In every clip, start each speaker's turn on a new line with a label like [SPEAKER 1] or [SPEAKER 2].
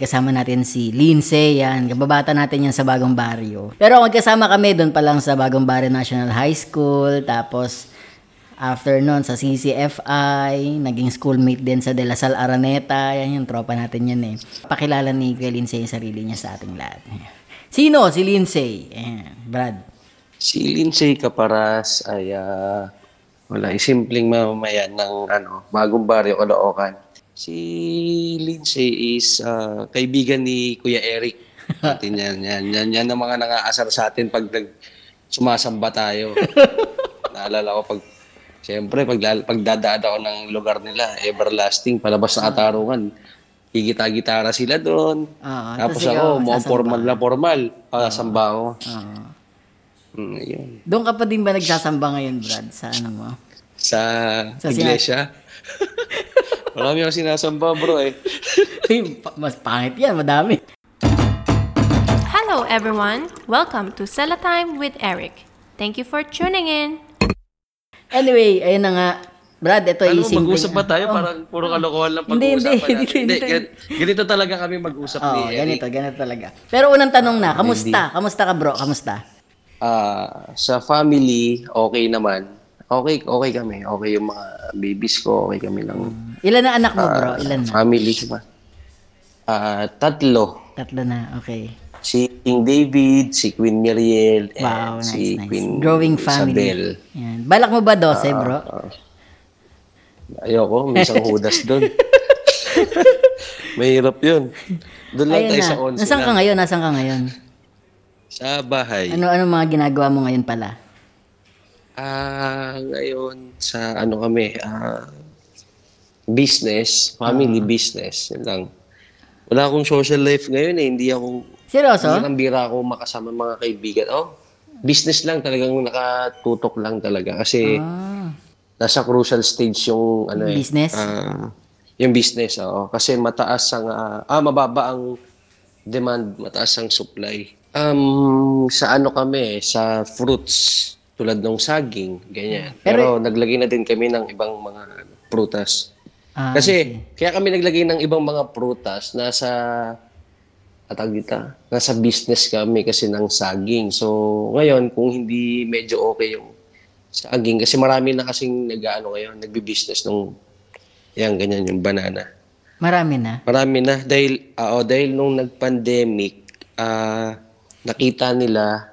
[SPEAKER 1] Kasama natin si Lindsay, yan. Kababata natin yan sa Bagong Barrio. Pero magkasama kami doon pa lang sa Bagong Barrio National High School. Tapos, after nun, sa CCFI, naging schoolmate din sa De La Salle Araneta. Yan yung tropa natin yan eh. Pakilala ni Kuya Lindsay yung sarili niya sa ating lahat. Sino? Si Lindsay. Ayan. Brad.
[SPEAKER 2] Si Lindsay Caparas ay ah, wala, simpleng mamamayan ng ano, bagong baryo, Caloocan. Si Lindsay is ah, kaibigan ni Kuya Eric. Atin yan, yan, yan, yan ang mga nangaasar sa atin pag nag, sumasamba tayo. Naalala ko pag, siyempre, pag, pagdadaan ako ng lugar nila, everlasting, palabas ng atarungan. Gigita-gitara sila doon.
[SPEAKER 1] Oo,
[SPEAKER 2] Tapos ako, mga
[SPEAKER 1] sasamba.
[SPEAKER 2] formal na formal. Pasamba ako.
[SPEAKER 1] Oo.
[SPEAKER 2] Mm, yun.
[SPEAKER 1] Doon ka pa din ba nagsasamba ngayon, Brad? Sa ano mo?
[SPEAKER 2] Sa,
[SPEAKER 1] Sa
[SPEAKER 2] iglesia. Marami akong sinasamba, bro, eh.
[SPEAKER 1] Mas pangit yan, madami.
[SPEAKER 3] Hello, everyone. Welcome to Sella Time with Eric. Thank you for tuning in.
[SPEAKER 1] Anyway, ayun na nga. Brad, ito
[SPEAKER 2] Ano,
[SPEAKER 1] ising
[SPEAKER 2] mag-usap ba tayo? Parang puro kalokohan lang
[SPEAKER 1] Hindi,
[SPEAKER 2] pag-uusapan
[SPEAKER 1] hindi,
[SPEAKER 2] natin.
[SPEAKER 1] hindi,
[SPEAKER 2] Hindi, gan- ganito talaga kami mag-usap
[SPEAKER 1] Oo,
[SPEAKER 2] ni Eric.
[SPEAKER 1] ganito, ganito talaga. Pero unang tanong na, kamusta? Kamusta ka, bro? Kamusta?
[SPEAKER 2] Ah, sa family, okay naman. Okay, okay kami. Okay yung mga babies ko. Okay kami ng
[SPEAKER 1] Ilan na anak mo, bro?
[SPEAKER 2] ah,
[SPEAKER 1] Ilan na?
[SPEAKER 2] family. Diba? Ah, tatlo.
[SPEAKER 1] Tatlo na, okay.
[SPEAKER 2] Si King David, si Queen Miriel, and
[SPEAKER 1] Wow, nice,
[SPEAKER 2] si
[SPEAKER 1] nice.
[SPEAKER 2] Queen
[SPEAKER 1] Growing family.
[SPEAKER 2] Isabel.
[SPEAKER 1] Yan. Balak mo ba 12, bro?
[SPEAKER 2] Ah, ayoko, may isang hudas doon. Mahirap yun. Doon lang
[SPEAKER 1] Ayun
[SPEAKER 2] tayo
[SPEAKER 1] na.
[SPEAKER 2] sa onse
[SPEAKER 1] Nasaan ka
[SPEAKER 2] na.
[SPEAKER 1] ngayon? Nasaan ka ngayon?
[SPEAKER 2] Sa bahay.
[SPEAKER 1] Ano ano mga ginagawa mo ngayon pala?
[SPEAKER 2] Ah, ngayon sa ano kami, ah, business, family
[SPEAKER 1] Ah.
[SPEAKER 2] business, yun lang. Wala akong social life ngayon eh, hindi ako,
[SPEAKER 1] Seryoso?
[SPEAKER 2] bira ako makasama mga kaibigan. Oh, business lang talagang nakatutok lang talaga kasi
[SPEAKER 1] Ah,
[SPEAKER 2] nasa crucial stage yung ano eh.
[SPEAKER 1] Business?
[SPEAKER 2] ah, yung business, oo. Kasi mataas ang, ah, ah, mababa ang demand, mataas ang supply. Um, sa ano kami, sa fruits, tulad ng saging, ganyan. Pero, naglagay na din kami ng ibang mga prutas.
[SPEAKER 1] ah,
[SPEAKER 2] Kasi, kaya kami naglagay ng ibang mga prutas, nasa, atag dito, nasa business kami kasi ng saging. So, ngayon, kung hindi medyo okay yung saging, kasi marami na kasing nag-ano ngayon, nagbi-business nung, yan, ganyan, yung banana.
[SPEAKER 1] marami na.
[SPEAKER 2] Marami na, dahil, ah, oh, dahil nung nag-pandemic, ah, nakita nila,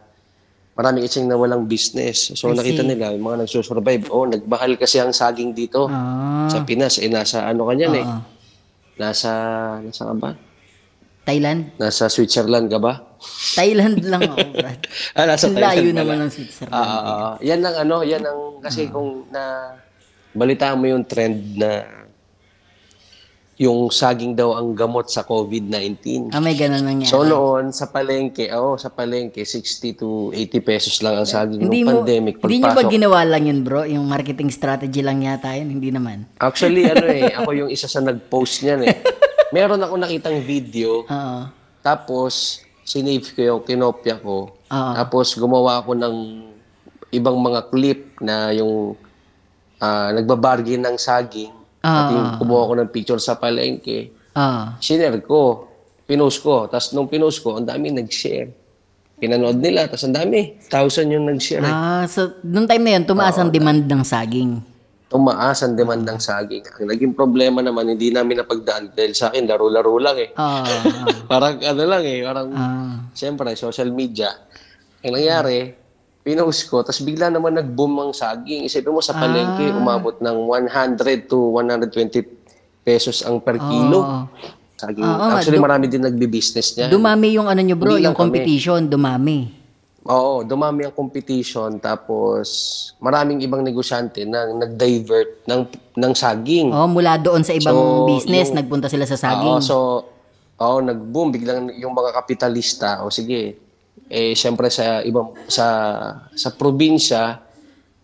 [SPEAKER 2] marami kasing nawalang business. So,
[SPEAKER 1] I
[SPEAKER 2] nakita
[SPEAKER 1] see.
[SPEAKER 2] nila, yung mga nagsusurvive, oh, nagbahal kasi ang saging dito
[SPEAKER 1] Ah,
[SPEAKER 2] sa Pinas. Eh, nasa ano kanyan eh.
[SPEAKER 1] oo.
[SPEAKER 2] Nasa, nasa ka ba?
[SPEAKER 1] Thailand?
[SPEAKER 2] Nasa Switzerland ka ba?
[SPEAKER 1] Thailand lang ako, Brad.
[SPEAKER 2] Ah, nasa
[SPEAKER 1] Ang
[SPEAKER 2] Thailand
[SPEAKER 1] layo
[SPEAKER 2] pala.
[SPEAKER 1] naman ng Switzerland.
[SPEAKER 2] Ah, ah, ah. yan ang ano, yan ang, kasi kung na, balitaan mo yung trend na yung saging daw ang gamot sa COVID-19.
[SPEAKER 1] ah, may ganun nangyari.
[SPEAKER 2] So noon, sa palengke, oh, sa palengke, 60 to 80 pesos lang ang saging
[SPEAKER 1] hindi
[SPEAKER 2] ng
[SPEAKER 1] mo,
[SPEAKER 2] pandemic.
[SPEAKER 1] hindi nyo ba
[SPEAKER 2] Pagpasok,
[SPEAKER 1] ginawa lang yun, bro? Yung marketing strategy lang yata yun? Hindi naman.
[SPEAKER 2] Actually, ano eh, ako yung isa sa nag-post niyan eh. Meron ako nakitang video,
[SPEAKER 1] Oo.
[SPEAKER 2] tapos sinave ko yung kinopya ko.
[SPEAKER 1] Oo.
[SPEAKER 2] Tapos gumawa ako ng ibang mga clip na yung ah, nagbabargain ng saging. At
[SPEAKER 1] Ah.
[SPEAKER 2] yung kumuha ko ng picture sa palengke.
[SPEAKER 1] Oo.
[SPEAKER 2] Share ko. Pinost ko. Tapos nung pinost ko, ang dami nag-share. Pinanood nila, tapos ang dami. Thousand yung nag-share. eh.
[SPEAKER 1] Ah, so, nung time na yun, tumaas ang demand ng saging.
[SPEAKER 2] Tumaas ang demand ng saging. Ang naging problema naman, hindi namin napagdaan. Dahil sa akin, laro-laro lang eh.
[SPEAKER 1] Oo.
[SPEAKER 2] parang ano lang eh. Parang,
[SPEAKER 1] Ah.
[SPEAKER 2] siyempre, social media. Ang nangyari, pinost ko, tapos bigla naman nag-boom ang saging. Isipin mo sa palengke, umabot ng 100 to 120 pesos ang per kilo.
[SPEAKER 1] Oo.
[SPEAKER 2] Saging.
[SPEAKER 1] Oo,
[SPEAKER 2] Actually, marami din nagbi-business niya.
[SPEAKER 1] Dumami yung ano nyo, bro,
[SPEAKER 2] Hindi
[SPEAKER 1] yung
[SPEAKER 2] lang kami.
[SPEAKER 1] competition, dumami.
[SPEAKER 2] Oo, dumami ang competition. Tapos, maraming ibang negosyante na nag-divert ng, ng saging.
[SPEAKER 1] Oh, mula doon sa ibang
[SPEAKER 2] So,
[SPEAKER 1] business,
[SPEAKER 2] yung-
[SPEAKER 1] nagpunta sila sa
[SPEAKER 2] Oo,
[SPEAKER 1] saging.
[SPEAKER 2] so, oo, nag-boom. Biglang yung mga kapitalista, o sige, eh, siyempre sa ibang, sa, sa probinsya,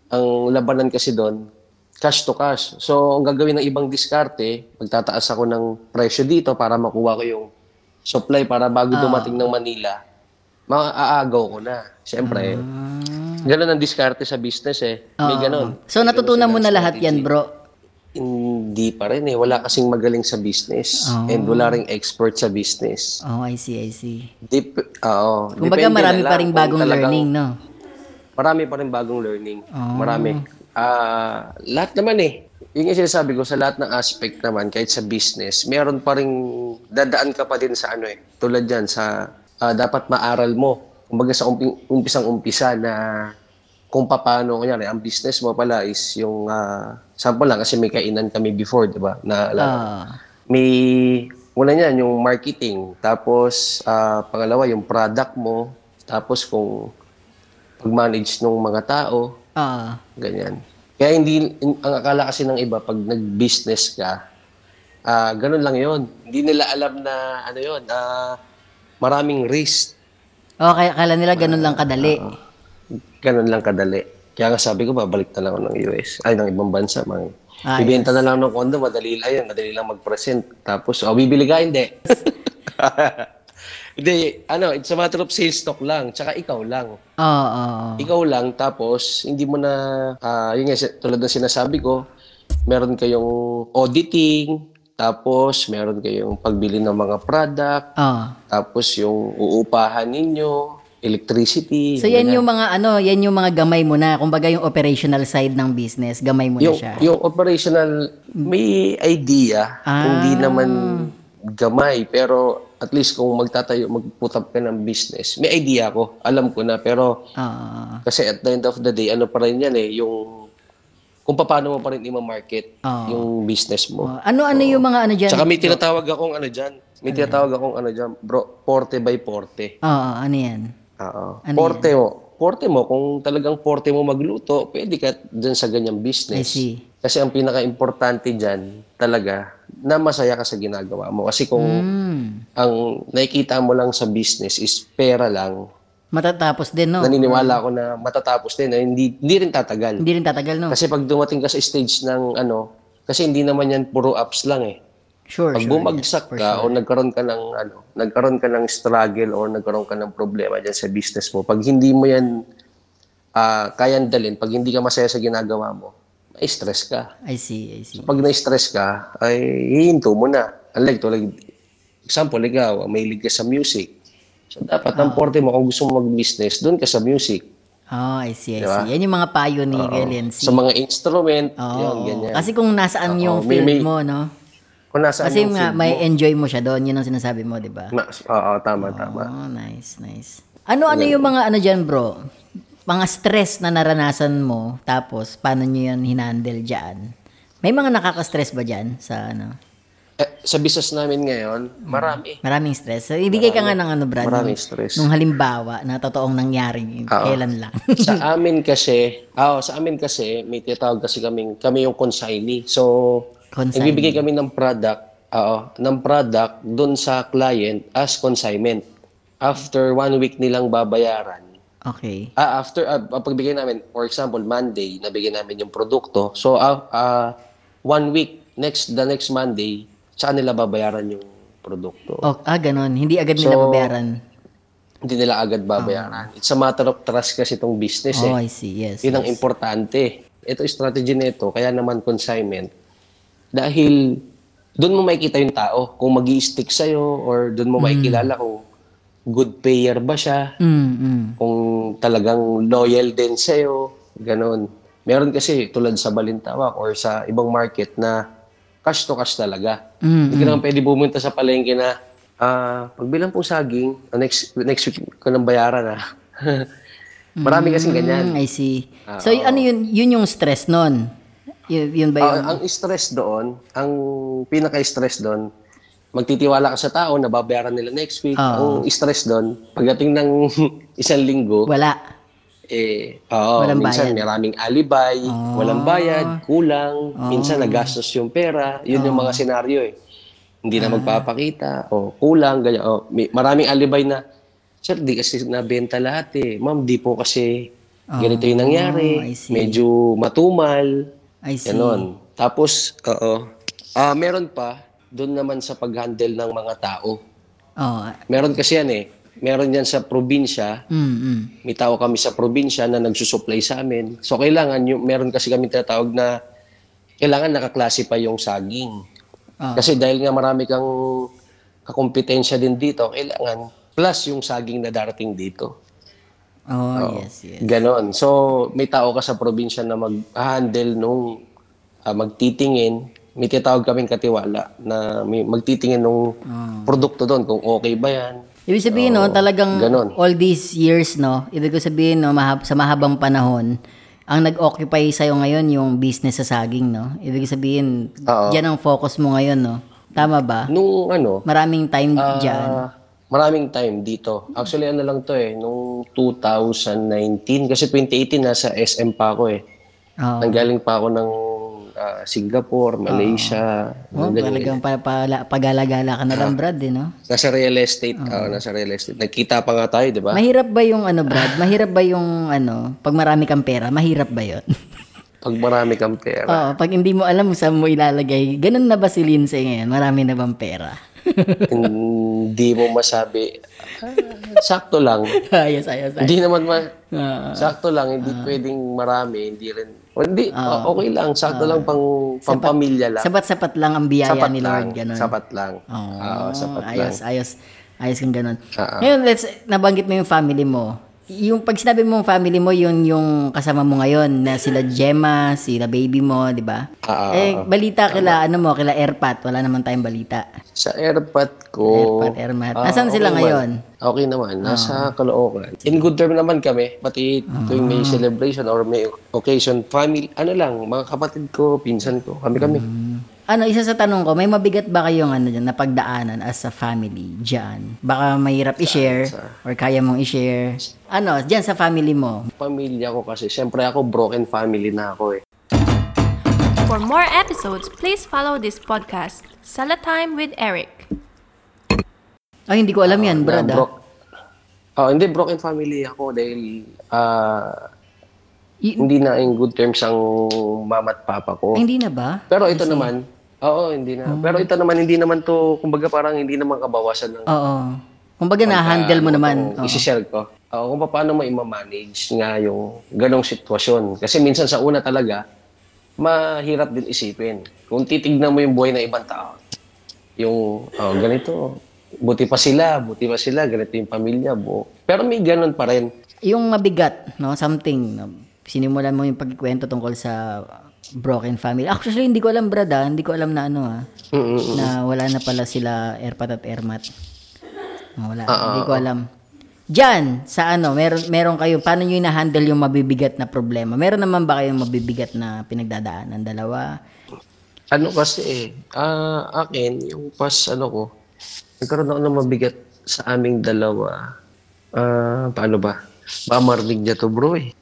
[SPEAKER 2] ang labanan kasi doon, cash to cash. So, ang gagawin ng ibang diskarte, magtataas ako ng presyo dito para makuha ko yung supply para bago
[SPEAKER 1] Ah.
[SPEAKER 2] dumating ng Manila, maaagaw ko na. Siyempre, ganun ang diskarte sa business eh. May
[SPEAKER 1] Oo.
[SPEAKER 2] ganun.
[SPEAKER 1] So, natutunan mo na lahat yan, bro.
[SPEAKER 2] Hindi pa rin eh. Wala kasing magaling sa business.
[SPEAKER 1] Oh.
[SPEAKER 2] And wala ring expert sa business.
[SPEAKER 1] Oh, I see, I see.
[SPEAKER 2] Dip, oo.
[SPEAKER 1] Kumbaga
[SPEAKER 2] Depende
[SPEAKER 1] marami pa rin bagong
[SPEAKER 2] talagang-
[SPEAKER 1] learning, no?
[SPEAKER 2] Marami pa rin bagong learning.
[SPEAKER 1] Oh.
[SPEAKER 2] Marami. Ah, lahat naman eh. Yung yung sinasabi ko sa lahat ng aspect naman, kahit sa business, meron pa rin, dadaan ka pa din sa ano eh. Tulad yan, sa ah, dapat maaral mo. Kumbaga sa umpi, umpisang umpisa na kung paano, kunyari, ang business mo pala is yung, ah, sample lang, kasi may kainan kami before, di ba? Na,
[SPEAKER 1] Ah,
[SPEAKER 2] may una niyan yung marketing tapos ah, pangalawa yung product mo tapos kung pag-manage ng mga tao
[SPEAKER 1] ah,
[SPEAKER 2] ganyan. Kaya hindi in- ang akala kasi ng iba pag nag-business ka ah ganun lang yon hindi nila alam na ano yon ah maraming risk.
[SPEAKER 1] Oh, kaya kala nila ganun lang kadali.
[SPEAKER 2] Ganun lang kadali kaya nga sabi ko babalik na lang ako ng US ay ng ibang bansa man
[SPEAKER 1] Ah,
[SPEAKER 2] Ibenta na lang ng condo, madali lang yan. Madali lang mag-present. Tapos, oh, bibili ka, hindi. hindi, ano, it's a matter of sales stock lang. Tsaka ikaw lang.
[SPEAKER 1] Oo, oo, oo.
[SPEAKER 2] Ikaw lang, tapos, hindi mo na, ah, yun nga, tulad ng sinasabi ko, meron kayong auditing, tapos, meron kayong pagbili ng mga product,
[SPEAKER 1] Oo.
[SPEAKER 2] tapos yung uupahan ninyo, electricity.
[SPEAKER 1] So yan yung mga ano, yan yung mga gamay mo na, kumbaga yung operational side ng business, gamay mo na
[SPEAKER 2] yung,
[SPEAKER 1] siya.
[SPEAKER 2] yung operational, may idea.
[SPEAKER 1] Ah.
[SPEAKER 2] Hindi naman gamay. Pero at least kung magtatayo, mag-put up ka ng business, may idea ko. Alam ko na. Pero
[SPEAKER 1] Oo.
[SPEAKER 2] kasi at the end of the day, ano pa rin yan eh, yung kung paano mo pa rin i-market
[SPEAKER 1] Oo.
[SPEAKER 2] yung business mo.
[SPEAKER 1] Oh, ano-ano yung mga ano dyan?
[SPEAKER 2] Tsaka may tinatawag akong ano dyan. May tinatawag akong ano dyan, bro, porte by porte.
[SPEAKER 1] Oo, ano yan?
[SPEAKER 2] Oo.
[SPEAKER 1] Ano
[SPEAKER 2] porte mo. Porte mo, kung talagang porte mo magluto, pwede ka dyan sa ganyang
[SPEAKER 1] I
[SPEAKER 2] business.
[SPEAKER 1] see.
[SPEAKER 2] Kasi ang pinaka-importante dyan, talaga, na masaya ka sa ginagawa mo. Kasi kung
[SPEAKER 1] Hmm.
[SPEAKER 2] ang nakikita mo lang sa business is pera lang,
[SPEAKER 1] Matatapos din, no?
[SPEAKER 2] naniniwala ako na matatapos din, na hindi, hindi rin tatagal.
[SPEAKER 1] Hindi rin tatagal, no?
[SPEAKER 2] Kasi pag dumating ka sa stage ng ano, kasi hindi naman yan puro ups lang eh.
[SPEAKER 1] Sure,
[SPEAKER 2] Pag
[SPEAKER 1] sure.
[SPEAKER 2] bumagsak ka o nagkaroon ka ng ano, nagkaroon ka ng struggle or nagkaroon ka ng problema diyan sa business mo, pag hindi mo yan ah kayang dalin, pag hindi ka masaya sa ginagawa mo, may stress ka.
[SPEAKER 1] I see, I see.
[SPEAKER 2] Pag na-stress ka, ay hihinto mo na. Unlike to, like, example, ikaw, may ka sa music. So, dapat ang forte mo, kung gusto mo mag-business, doon ka sa music.
[SPEAKER 1] Oh, I see, I
[SPEAKER 2] Diba?
[SPEAKER 1] see. Yan yung mga payo ni Galen
[SPEAKER 2] Sa mga instrument,
[SPEAKER 1] Oo.
[SPEAKER 2] yun, ganyan.
[SPEAKER 1] Kasi kung nasaan yung
[SPEAKER 2] may-
[SPEAKER 1] field
[SPEAKER 2] may-
[SPEAKER 1] mo, no?
[SPEAKER 2] Kung nasa
[SPEAKER 1] Kasi nga, may enjoy mo siya doon. Yun ang sinasabi mo, di ba?
[SPEAKER 2] na, oo, tama, tama.
[SPEAKER 1] Oh, nice, nice. Ano-ano yung mga ano dyan, bro? Mga stress na naranasan mo, tapos paano nyo yan hinandle dyan? May mga nakaka-stress ba dyan sa ano?
[SPEAKER 2] Eh, sa business namin ngayon, marami.
[SPEAKER 1] Maraming stress. So, ibigay ka nga ng ano, Brad,
[SPEAKER 2] Maraming
[SPEAKER 1] nung,
[SPEAKER 2] stress.
[SPEAKER 1] nung halimbawa na totoong nangyari, kailan lang.
[SPEAKER 2] sa amin kasi, ah, sa amin kasi, may tinatawag kasi kaming, kami yung consignee. So,
[SPEAKER 1] Consignee.
[SPEAKER 2] nagbibigay kami ng product, oo, ng product doon sa client as consignment. After one week nilang babayaran,
[SPEAKER 1] okay.
[SPEAKER 2] ah, after, ah, pagbigay namin, for example, Monday, nabigay namin yung produkto. So, ah, ah, one week, next, the next Monday, sa nila babayaran yung produkto.
[SPEAKER 1] Oh, ah, ganun. Hindi agad nila
[SPEAKER 2] So,
[SPEAKER 1] babayaran.
[SPEAKER 2] Hindi nila agad babayaran. It's a matter of trust kasi itong business eh.
[SPEAKER 1] Oh, I see. Yes.
[SPEAKER 2] Yun ang importante. Ito strategy nito, kaya naman consignment. Dahil doon mo makikita yung tao kung mag stick sa'yo or doon mo makikilala kung good payer ba siya,
[SPEAKER 1] Mm, mm.
[SPEAKER 2] kung talagang loyal din sa'yo, ganun. Meron kasi tulad sa Balintawak or sa ibang market na cash to cash talaga.
[SPEAKER 1] Mm,
[SPEAKER 2] Hindi ka naman pwede bumunta sa palengke na ah pagbilang po saging, ah, next next week ko nang bayaran ah. Marami kasing ganyan.
[SPEAKER 1] Mm, I see. So, y- ano yun, yun yung stress nun? Yun, yun ba.
[SPEAKER 2] Ah, ang stress doon, ang pinaka-stress doon, magtitiwala ka sa tao na babayaran nila next week. Ang stress doon, pagdating ng isang linggo,
[SPEAKER 1] wala.
[SPEAKER 2] eh, oo,
[SPEAKER 1] Walang
[SPEAKER 2] minsan
[SPEAKER 1] bayad.
[SPEAKER 2] maraming alibay, walang bayad, kulang, minsan nagastos yung pera. Yun yung mga senaryo eh. Hindi na magpapakita, o kulang, ganyan. O, may, maraming alibay na, Sir, di kasi nabenta lahat eh. Ma'am, di po kasi ganito yung nangyari.
[SPEAKER 1] See.
[SPEAKER 2] Medyo matumal.
[SPEAKER 1] I see.
[SPEAKER 2] Ganon. Tapos, oo. Ah, meron pa, doon naman sa pag-handle ng mga tao.
[SPEAKER 1] Oh,
[SPEAKER 2] Meron kasi yan eh. Meron yan sa probinsya.
[SPEAKER 1] mm, mm.
[SPEAKER 2] May tao kami sa probinsya na nagsusupply sa amin. So, kailangan, yung, meron kasi kami tinatawag na kailangan nakaklase pa yung saging.
[SPEAKER 1] Ah.
[SPEAKER 2] Kasi dahil nga marami kang kakompetensya din dito, kailangan plus yung saging na darating dito.
[SPEAKER 1] Oh, yes, yes.
[SPEAKER 2] Ganon. So, may tao ka sa probinsya na mag-handle nung ah, magtitingin. May tinatawag kaming katiwala na may magtitingin nung
[SPEAKER 1] Ah.
[SPEAKER 2] produkto doon kung okay ba yan.
[SPEAKER 1] Ibig sabihin, no, talagang
[SPEAKER 2] ganon.
[SPEAKER 1] all these years, no, ibig ko sabihin, no, mahab- sa mahabang panahon, ang nag-occupy sa'yo ngayon yung business sa saging, no? Ibig sabihin,
[SPEAKER 2] Oo.
[SPEAKER 1] diyan ang focus mo ngayon, no? Tama ba?
[SPEAKER 2] Nung ano,
[SPEAKER 1] Maraming time
[SPEAKER 2] ah,
[SPEAKER 1] diyan.
[SPEAKER 2] Maraming time dito. Actually, ano lang to eh, nung 2019, kasi 2018 nasa SM pa ako eh.
[SPEAKER 1] Oo.
[SPEAKER 2] Nanggaling pa ako ng ah, Singapore, Malaysia,
[SPEAKER 1] Oh,
[SPEAKER 2] ganyan.
[SPEAKER 1] talagang pa, pa, pagala-gala ka na lang, Brad, eh, no?
[SPEAKER 2] Nasa real estate, ah, nasa real estate. Nagkita pa nga tayo, di ba?
[SPEAKER 1] Mahirap ba yung ano, Brad? Mahirap ba yung ano, pag marami kang pera, mahirap ba 'yon?
[SPEAKER 2] Pag marami kang pera.
[SPEAKER 1] Oo, pag hindi mo alam kung saan mo ilalagay, ganun na ba si Lindsay ngayon? Marami na bang pera?
[SPEAKER 2] hindi mo masabi, ah, sakto lang.
[SPEAKER 1] ayos, ayos, ayos.
[SPEAKER 2] hindi naman ma-
[SPEAKER 1] Ah,
[SPEAKER 2] sakto lang, hindi pwedeng marami, hindi rin. Hindi, o- okay lang, sakto lang pang pampamilya lang.
[SPEAKER 1] sapat-sapat lang ang biyaya
[SPEAKER 2] Sapat
[SPEAKER 1] ni
[SPEAKER 2] lang,
[SPEAKER 1] Lord, ganun.
[SPEAKER 2] sapat lang.
[SPEAKER 1] Oo,
[SPEAKER 2] Oo, sapat lang.
[SPEAKER 1] ayos, ayos. Ayos kang ganun.
[SPEAKER 2] Oo.
[SPEAKER 1] Ngayon, let's, nabanggit mo yung family mo. Yung pag sinabi mo family mo, yun yung kasama mo ngayon na sila Gemma, sila baby mo, di ba?
[SPEAKER 2] Oo.
[SPEAKER 1] eh, balita kila, ano mo, kila Airpat. Wala naman tayong balita.
[SPEAKER 2] Sa airpot ko,
[SPEAKER 1] Airpat, Airmat.
[SPEAKER 2] ah,
[SPEAKER 1] Nasaan sila
[SPEAKER 2] okay
[SPEAKER 1] ngayon?
[SPEAKER 2] naman. Okay naman, nasa Caloocan. In good term naman kami, pati tuwing may celebration or may occasion, family, ano lang, mga kapatid ko, pinsan ko, kami-kami.
[SPEAKER 1] Ano, isa sa tanong ko, may mabigat ba kayong ano dyan, napagdaanan as a family dyan? Baka mahirap i-share or kaya mong i-share. Ano, dyan sa family mo.
[SPEAKER 2] Pamilya ko kasi, syempre ako broken family na ako eh.
[SPEAKER 3] For more episodes, please follow this podcast, Salatime with Eric.
[SPEAKER 1] Ay, hindi ko alam yan,
[SPEAKER 2] Na
[SPEAKER 1] brad. ah.
[SPEAKER 2] bro- Oh, hindi broken family ako dahil ah,
[SPEAKER 1] Y-
[SPEAKER 2] hindi na in good terms ang mama at papa ko.
[SPEAKER 1] Ay, hindi na ba?
[SPEAKER 2] Pero ito naman, oo, hindi na. Pero ito naman, hindi naman to, kumbaga parang hindi naman kabawasan ng
[SPEAKER 1] Oo. Kumbaga na-handle mo naman.
[SPEAKER 2] Kung
[SPEAKER 1] Oo.
[SPEAKER 2] isi-share ko. Oo, kung paano mo i-manage nga yung ganong sitwasyon. Kasi minsan sa una talaga, mahirap din isipin. Kung titignan mo yung buhay ng ibang tao, yung oh, ganito, buti pa sila, buti pa sila, ganito yung pamilya, buo. Pero may ganon pa rin.
[SPEAKER 1] Yung mabigat, no? Something. No? Sinimulan mo yung pagkikwento tungkol sa broken family. Actually, hindi ko alam, brad, ah. Hindi ko alam na ano, ah.
[SPEAKER 2] Mm-mm.
[SPEAKER 1] Na wala na pala sila Airpat at Airmat. Ah, Wala. hindi ko alam. Diyan, sa ano, meron, meron kayo, paano nyo na-handle yung mabibigat na problema? Meron naman ba kayong mabibigat na pinagdadaanan? Dalawa?
[SPEAKER 2] Ano kasi eh, ah, akin, yung pas ano ko, nagkaroon ako ng mabigat sa aming dalawa. Ah, paano ba? Ba marinig niya to bro eh.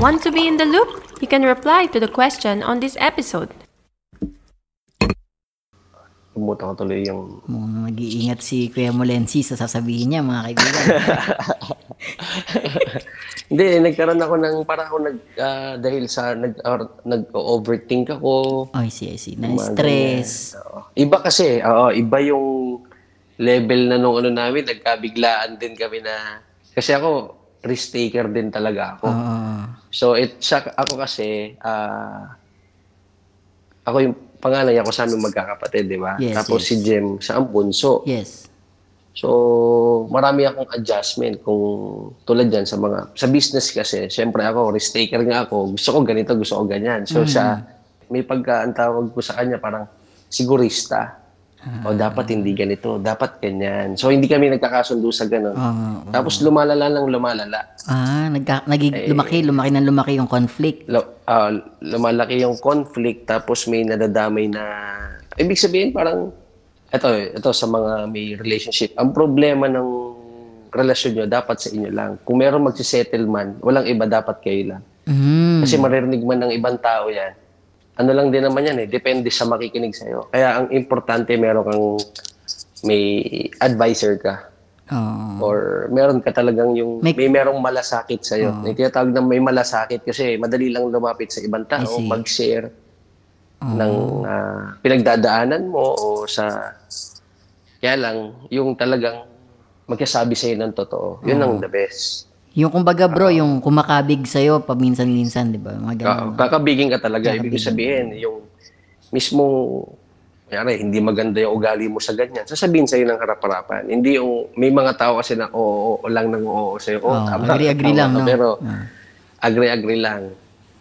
[SPEAKER 3] Want to be in the loop? You can reply to the question on this episode.
[SPEAKER 2] Kumuta ko tuloy yung...
[SPEAKER 1] Kung mag-iingat si Kuya Molensi sa sasabihin niya, mga kaibigan.
[SPEAKER 2] Hindi, nagkaroon ako ng, parang ako nag, ah, dahil sa, nag, or, nag-overthink ako.
[SPEAKER 1] Ay, see, I see.
[SPEAKER 2] mga
[SPEAKER 1] Na-stress.
[SPEAKER 2] ganyan. Oo. Iba kasi, oo, iba yung level na nung ano namin, nagkabiglaan din kami na, kasi ako, risk taker din talaga ako.
[SPEAKER 1] Oo.
[SPEAKER 2] So, it, siya, ako kasi, ah, ako yung panganay ako sa aming magkakapatid, di ba?
[SPEAKER 1] Yes,
[SPEAKER 2] Tapos
[SPEAKER 1] yes.
[SPEAKER 2] si Jem sa bunso.
[SPEAKER 1] yes.
[SPEAKER 2] So, marami akong adjustment kung tulad yan sa mga, sa business kasi, syempre ako, risk taker nga ako, gusto ko ganito, gusto ko ganyan. So, siya, may pagka, ang tawag ko sa kanya, parang sigurista. O dapat hindi ganito, dapat ganyan. So, hindi kami nagkakasundo sa ganun.
[SPEAKER 1] Oo.
[SPEAKER 2] Tapos lumalala ng lumalala.
[SPEAKER 1] Ah, nagka, nagig,
[SPEAKER 2] Eh,
[SPEAKER 1] lumaki, lumaki ng lumaki yung conflict.
[SPEAKER 2] Lo- ah, lumalaki yung conflict tapos may nadadamay na ibig sabihin parang ito ito sa mga may relationship ang problema ng relasyon nyo dapat sa inyo lang kung meron magsisettle man walang iba dapat kayo lang
[SPEAKER 1] Mm.
[SPEAKER 2] kasi maririnig man ng ibang tao yan ano lang din naman yan eh depende sa makikinig sa'yo kaya ang importante meron kang may advisor ka
[SPEAKER 1] Oo.
[SPEAKER 2] or meron ka talagang yung
[SPEAKER 1] May-
[SPEAKER 2] may, merong malasakit sa iyo. May tinatawag na may malasakit kasi madali lang lumapit sa ibang tao, mag-share ng ah, pinagdadaanan mo o sa kaya lang yung talagang magkasabi sa ng totoo. Yun ang the best.
[SPEAKER 1] Yung kumbaga bro, yung kumakabig sa'yo paminsan-minsan, di ba? Mga ganun.
[SPEAKER 2] Ka- kakabigin ka talaga. Ibig sabihin, yung mismong, kanyari, hindi maganda yung ugali mo sa ganyan. Sasabihin sa'yo ng harap-harapan. Hindi yung, may mga tao kasi na oo, oo, oo lang ng oo, sa'yo. Oo,
[SPEAKER 1] Oo,
[SPEAKER 2] tama,
[SPEAKER 1] agree-agree lang, no?
[SPEAKER 2] Pero,
[SPEAKER 1] Ah.
[SPEAKER 2] agree-agree lang.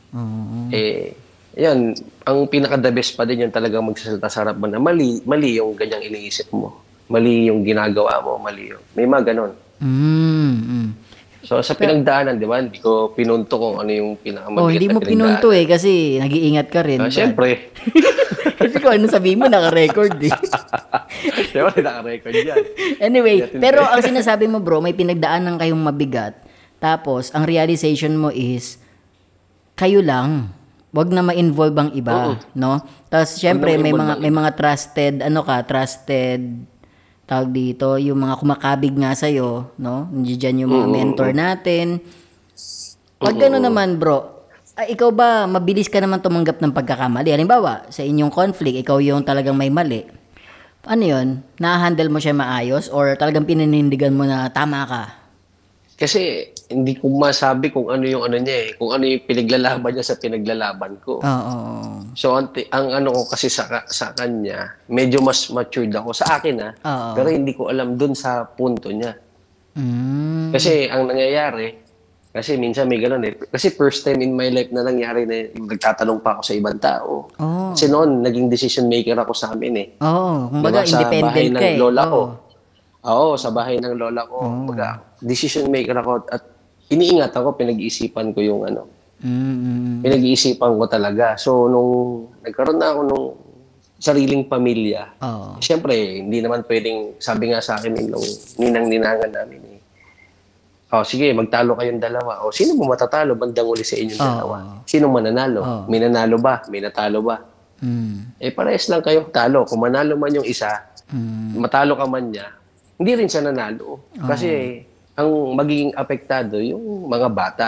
[SPEAKER 1] Oo.
[SPEAKER 2] Eh, yan, ang pinaka-the best pa din yung talagang magsasalita sa harap mo na mali, mali yung ganyang iniisip mo. Mali yung ginagawa mo, mali yung, may mga ganon.
[SPEAKER 1] Mm, mm.
[SPEAKER 2] So, sa pinagdaanan, di ba, hindi ko pinunto kung ano yung pinakamabigat
[SPEAKER 1] Oh, hindi mo pinunto eh kasi nag-iingat ka rin.
[SPEAKER 2] Ah, Siyempre.
[SPEAKER 1] kasi kung ano sabihin mo, naka-record eh.
[SPEAKER 2] Siyempre, naka-record yan.
[SPEAKER 1] Anyway, pero ang sinasabi mo bro, may pinagdaanan kayong mabigat. Tapos, ang realization mo is, kayo lang. Wag na ma-involve ang iba, no? Tapos, syempre, may mga, may mga trusted, ano ka, trusted, tawag dito, yung mga kumakabig nga sa'yo, no? Nandiyan yung mga mentor natin. Pag gano'n naman, bro, ah, ikaw ba, mabilis ka naman tumanggap ng pagkakamali? Halimbawa, sa inyong conflict, ikaw yung talagang may mali. Ano yun? Na-handle mo siya maayos or talagang pininindigan mo na tama ka?
[SPEAKER 2] Kasi, hindi ko masabi kung ano yung ano niya eh. Kung ano yung pinaglalaban niya sa pinaglalaban ko.
[SPEAKER 1] Oo.
[SPEAKER 2] So, ang, ang ano ko kasi sa, sa kanya, medyo mas matured ako. Sa akin ah.
[SPEAKER 1] Oo.
[SPEAKER 2] Pero hindi ko alam dun sa punto niya.
[SPEAKER 1] Mm.
[SPEAKER 2] Kasi ang nangyayari, kasi minsan may ganun eh. Kasi first time in my life na nangyari na yung nagtatanong pa ako sa ibang tao.
[SPEAKER 1] Oo.
[SPEAKER 2] Kasi noon, naging decision maker ako sa amin eh.
[SPEAKER 1] Oo. Kumbaga,
[SPEAKER 2] Diba, sa bahay
[SPEAKER 1] independent
[SPEAKER 2] ng
[SPEAKER 1] ka eh.
[SPEAKER 2] lola ko.
[SPEAKER 1] Oo.
[SPEAKER 2] Oo, sa bahay ng lola ko. Kumbaga, decision maker ako at iniingat ako, pinag-iisipan ko yung ano.
[SPEAKER 1] Mm, mm,
[SPEAKER 2] Pinag-iisipan ko talaga. So, nung nagkaroon na ako nung sariling pamilya,
[SPEAKER 1] Oo.
[SPEAKER 2] Siyempre, hindi naman pwedeng, sabi nga sa akin nung ninang-ninangan namin eh. Oh, sige, magtalo kayong dalawa. O, sino mo matatalo bandang uli sa inyong
[SPEAKER 1] Oo.
[SPEAKER 2] dalawa? Sino mananalo?
[SPEAKER 1] Oo.
[SPEAKER 2] May nanalo ba? May natalo ba?
[SPEAKER 1] Mm,
[SPEAKER 2] Eh, parehas lang kayong talo. Kung manalo man yung isa,
[SPEAKER 1] mm.
[SPEAKER 2] matalo ka man niya, hindi rin siya nanalo. Kasi, ang magiging apektado, yung mga bata.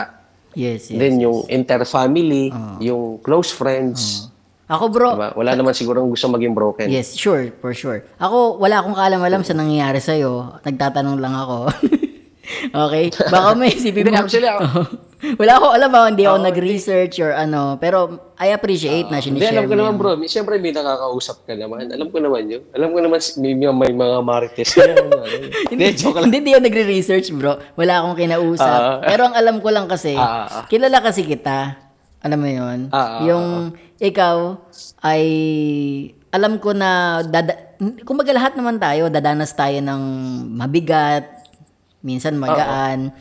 [SPEAKER 1] Yes, yes.
[SPEAKER 2] Then, yung inter-family, yung close friends.
[SPEAKER 1] Ako bro,
[SPEAKER 2] Diba? Wala naman sigurong gusto maging broken.
[SPEAKER 1] Yes, sure, for sure. Ako, wala akong kaalam-alam sa nangyayari sa'yo. Nagtatanong lang ako. okay? Baka may isipin mo.
[SPEAKER 2] actually, ako,
[SPEAKER 1] wala akong alam ako, hindi ako nag-research or ano. Pero, I appreciate na
[SPEAKER 2] Hindi,
[SPEAKER 1] sinishare
[SPEAKER 2] alam ko naman bro. May- Siyempre may nakakausap ka naman. Alam ko naman yun. Alam ko naman may, may, may mga marites. Kaya ano, Hindi, joke lang.
[SPEAKER 1] Hindi, hindi ako nagre-research, bro. Wala akong kinausap.
[SPEAKER 2] Ah.
[SPEAKER 1] Pero ang alam ko lang kasi,
[SPEAKER 2] Ah, ah, ah.
[SPEAKER 1] kilala kasi kita. Alam mo yun?
[SPEAKER 2] Ah, ah,
[SPEAKER 1] yung ikaw ay, alam ko na, dada, kumbaga lahat naman tayo, dadanas tayo ng mabigat, minsan magaan.